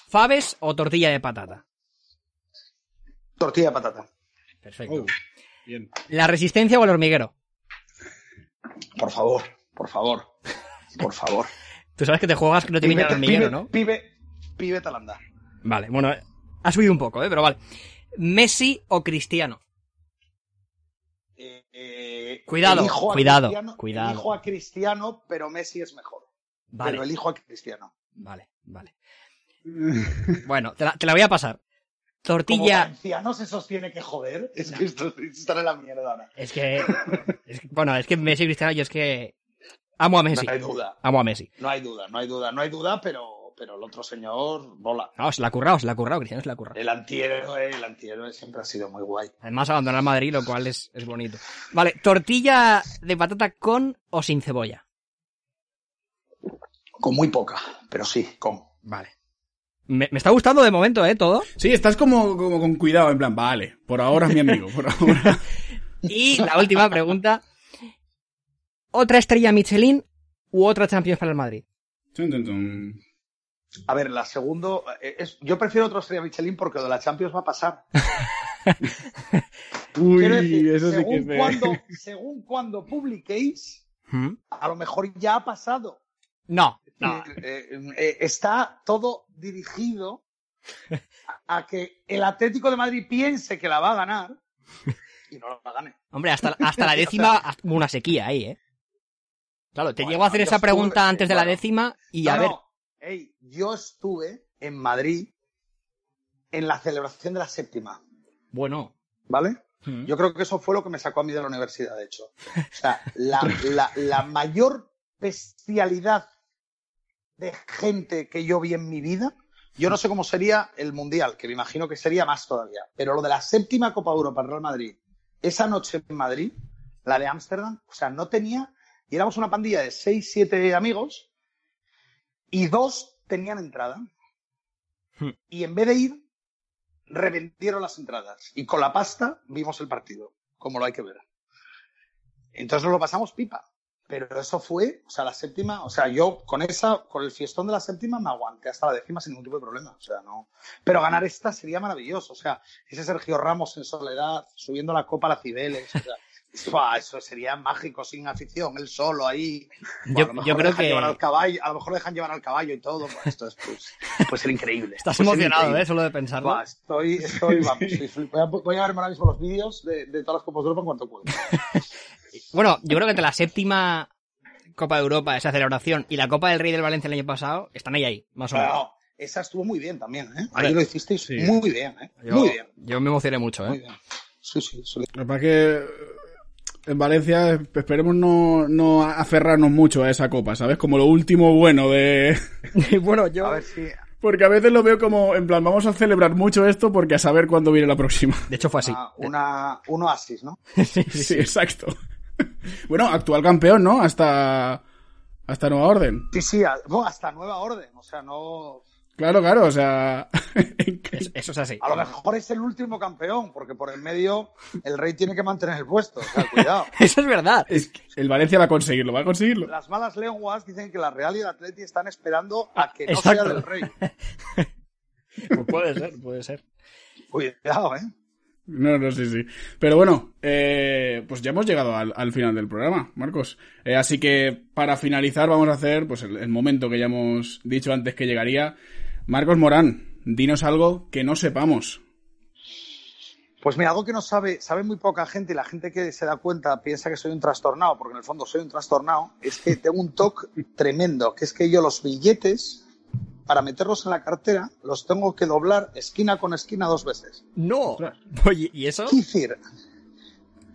Speaker 1: ¿Faves o tortilla de patata?
Speaker 3: Tortilla de patata.
Speaker 1: Perfecto.
Speaker 2: Oh, bien.
Speaker 1: ¿La resistencia o el hormiguero?
Speaker 3: Por favor, por favor. Por favor.
Speaker 1: Tú sabes que te juegas que no te viene el hormiguero, ¿no?
Speaker 3: Pibe, pibe talanda.
Speaker 1: Vale, bueno, ha subido un poco, ¿eh? Pero vale. ¿Messi o Cristiano?
Speaker 3: Eh, eh,
Speaker 1: Cuidado, cuidado,
Speaker 3: Cristiano-
Speaker 1: cuidado.
Speaker 3: Elijo a Cristiano, pero Messi es mejor.
Speaker 1: Vale,
Speaker 3: Pero elijo a Cristiano.
Speaker 1: vale, vale. Bueno, te la, te la voy a pasar.
Speaker 3: Como
Speaker 1: Tortilla...
Speaker 3: valenciano se sostiene que joder. Es que esto, esto está en la mierda ahora.
Speaker 1: Es que, es que- Bueno, es que Messi y Cristiano, yo es que... Amo a Messi.
Speaker 3: No hay duda.
Speaker 1: Amo a Messi.
Speaker 3: No hay duda, no hay duda, no hay duda, pero, pero el otro señor bola.
Speaker 1: No, se la ha currado, se la ha currado, Cristiano se la ha currado.
Speaker 3: El antihéroe, el antihéroe siempre ha sido muy guay.
Speaker 1: Además, abandonar Madrid, lo cual es, es bonito. Vale, tortilla de patata con o sin cebolla.
Speaker 3: Con muy poca, pero sí, con.
Speaker 1: Vale. Me, me está gustando de momento, ¿eh? Todo.
Speaker 2: Sí, estás como, como con cuidado, en plan, vale, por ahora es mi amigo, por ahora.
Speaker 1: Y la última pregunta. ¿Otra estrella Michelin u otra Champions para el Madrid?
Speaker 3: A ver, la segunda. eh, es- yo prefiero otro estrella Michelin porque lo de la Champions va a pasar.
Speaker 2: Uy,
Speaker 3: Quiero decir,
Speaker 2: eso sí que
Speaker 3: según,
Speaker 2: es de-
Speaker 3: cuando, según cuando publiquéis,
Speaker 1: ¿Mm?
Speaker 3: a lo mejor ya ha pasado.
Speaker 1: No, no.
Speaker 3: Eh, eh, eh, está todo dirigido a, a que el Atlético de Madrid piense que la va a ganar y no la gane.
Speaker 1: Hombre, hasta, hasta la décima una sequía ahí, ¿eh? Claro, te
Speaker 3: Bueno,
Speaker 1: llego a hacer esa
Speaker 3: estuve-
Speaker 1: pregunta antes de la décima y
Speaker 3: No,
Speaker 1: a ver.
Speaker 3: no. Ey, yo estuve en Madrid en la celebración de la séptima,
Speaker 1: Bueno.
Speaker 3: ¿vale?
Speaker 1: ¿Mm?
Speaker 3: Yo creo que eso fue lo que me sacó a mí de la universidad, de hecho. O sea, la, la- la mayor bestialidad de gente que yo vi en mi vida, yo no sé cómo sería el Mundial, que me imagino que sería más todavía, pero lo de la séptima Copa Europa Real Madrid, esa noche en Madrid, la de Ámsterdam, o sea, no tenía, y éramos una pandilla de seis, siete amigos, y dos tenían entrada.
Speaker 1: Hmm.
Speaker 3: Y en vez de ir, revendieron las entradas. Y con la pasta vimos el partido, como lo hay que ver. Entonces nos lo pasamos pipa. Pero eso fue, o sea, la séptima, o sea, yo con esa, con el fiestón de la séptima me aguanté hasta la décima sin ningún tipo de problema. O sea, no. Pero ganar esta sería maravilloso. O sea, ese Sergio Ramos en soledad, subiendo la copa a la Cibeles. O sea, eso sería mágico, sin afición, él solo ahí.
Speaker 1: Yo-
Speaker 3: Bueno, a lo mejor
Speaker 1: yo creo
Speaker 3: dejan
Speaker 1: que-
Speaker 3: llevar al caballo, a lo mejor dejan llevar al caballo y todo. Pues esto es, pues, puede ser increíble.
Speaker 1: Estás
Speaker 3: Puede ser
Speaker 1: emocionado,
Speaker 3: increíble.
Speaker 1: ¿eh? Solo de pensarlo.
Speaker 3: Estoy, estoy, vamos, voy, a, voy a verme ahora mismo los vídeos de, de todas las Copas de Europa en cuanto pueda.
Speaker 1: Bueno, yo creo que entre la séptima Copa de Europa, esa celebración, y la Copa del Rey del Valencia el año pasado, están ahí, ahí, más o menos.
Speaker 3: Pero esa estuvo muy bien también, ¿eh?
Speaker 1: Ver,
Speaker 3: Ahí lo hicisteis
Speaker 2: sí.
Speaker 3: muy bien, ¿eh?
Speaker 1: Yo,
Speaker 3: Muy bien,
Speaker 1: yo me emocioné mucho,
Speaker 3: muy
Speaker 1: ¿eh?
Speaker 3: bien. Sí, sí, sí.
Speaker 2: Lo que pasa es que eh, en Valencia esperemos no, no aferrarnos mucho a esa copa, ¿sabes? Como lo último bueno de...
Speaker 1: bueno, yo...
Speaker 3: A ver si...
Speaker 2: Porque a veces lo veo como, en plan, vamos a celebrar mucho esto porque a saber cuándo viene la próxima.
Speaker 1: De hecho fue así.
Speaker 3: Una, una- un oasis, ¿no?
Speaker 1: sí, sí,
Speaker 2: Sí, exacto. Bueno, actual campeón, ¿no? Hasta, hasta nueva orden.
Speaker 3: Sí, sí, a- bueno, hasta nueva orden. O sea, no...
Speaker 2: Claro, claro, o sea...
Speaker 1: Eso, eso es así.
Speaker 3: A lo mejor es el último campeón, porque por el medio el rey tiene que mantener el puesto. O sea, cuidado.
Speaker 1: Eso es verdad.
Speaker 2: es que el Valencia va a conseguirlo, va a conseguirlo.
Speaker 3: Las malas lenguas dicen que la Real y el Atleti están esperando a que no
Speaker 1: Exacto.
Speaker 3: sea del rey.
Speaker 1: Pues puede ser, puede ser.
Speaker 3: Cuidado, ¿eh?
Speaker 2: No, no, sí, sí. Pero bueno, eh, pues ya hemos llegado al, al final del programa, Marcos. Eh, así que para finalizar vamos a hacer pues el, el momento que ya hemos dicho antes que llegaría. Marcos Morán, dinos algo que no sepamos.
Speaker 3: Pues mira, algo que no sabe, sabe muy poca gente y la gente que se da cuenta piensa que soy un trastornado, porque en el fondo soy un trastornado, es que tengo un toque tremendo, que es que yo los billetes, para meterlos en la cartera, los tengo que doblar esquina con esquina dos veces.
Speaker 1: No. Oye, ¿y eso?
Speaker 3: Es decir,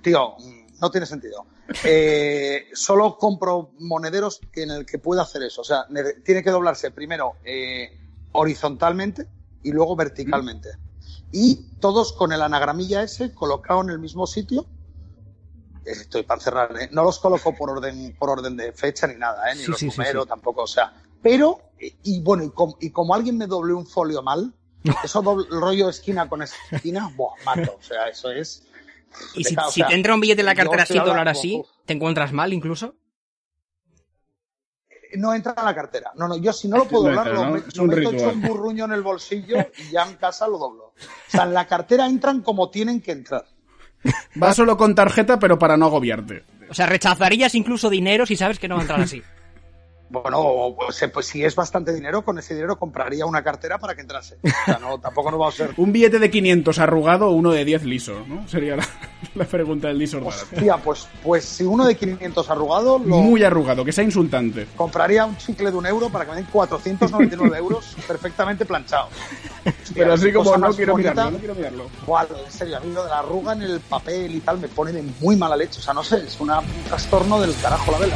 Speaker 3: tío, no tiene sentido. Eh, solo compro monederos que en el que pueda hacer eso. O sea, ne- tiene que doblarse primero eh, horizontalmente y luego verticalmente. Y todos con el anagramilla ese colocado en el mismo sitio. Estoy para cerrar, ¿eh? No los coloco por orden, por orden de fecha ni nada, ¿eh? Ni
Speaker 1: Sí,
Speaker 3: los
Speaker 1: sí,
Speaker 3: tampoco. O sea, pero, y, bueno, y, com- y como alguien me doble un folio mal, eso doble- rollo esquina con esquina, buah, mato. O sea, eso es.
Speaker 1: ¿Y si,
Speaker 3: o
Speaker 1: si te entra un billete en la cartera doblar
Speaker 3: hablando-
Speaker 1: así. ¿te encuentras mal incluso?
Speaker 3: No entra en la cartera. No, no, yo si no lo puedo doblar, lo,
Speaker 2: ¿no?
Speaker 3: me-
Speaker 2: Es
Speaker 3: lo meto hecho un burruño en el bolsillo y ya en casa lo doblo. O sea, en la cartera entran como tienen que entrar.
Speaker 2: Va solo con tarjeta, pero para no agobiarte.
Speaker 1: O sea, rechazarías incluso dinero si sabes que no va a entrar así.
Speaker 3: Bueno, pues si es bastante dinero, con ese dinero compraría una cartera para que entrase. O sea, no, tampoco no va a ser.
Speaker 2: Un billete de 500 arrugado o uno de 10 liso, ¿no? Sería la, la pregunta del disordar.
Speaker 3: Hostia, pues, pues si uno de 500 arrugado, lo
Speaker 2: Muy arrugado, que sea insultante.
Speaker 3: compraría un chicle de un euro para que me den 499 euros perfectamente planchados. Hostia,
Speaker 2: Pero así como no quiero
Speaker 3: bonita.
Speaker 2: mirarlo, no quiero mirarlo.
Speaker 3: Guau, en serio, a mí lo de la arruga en el papel y tal me pone de muy mala leche. O sea, no sé, es una- un trastorno del carajo la vela.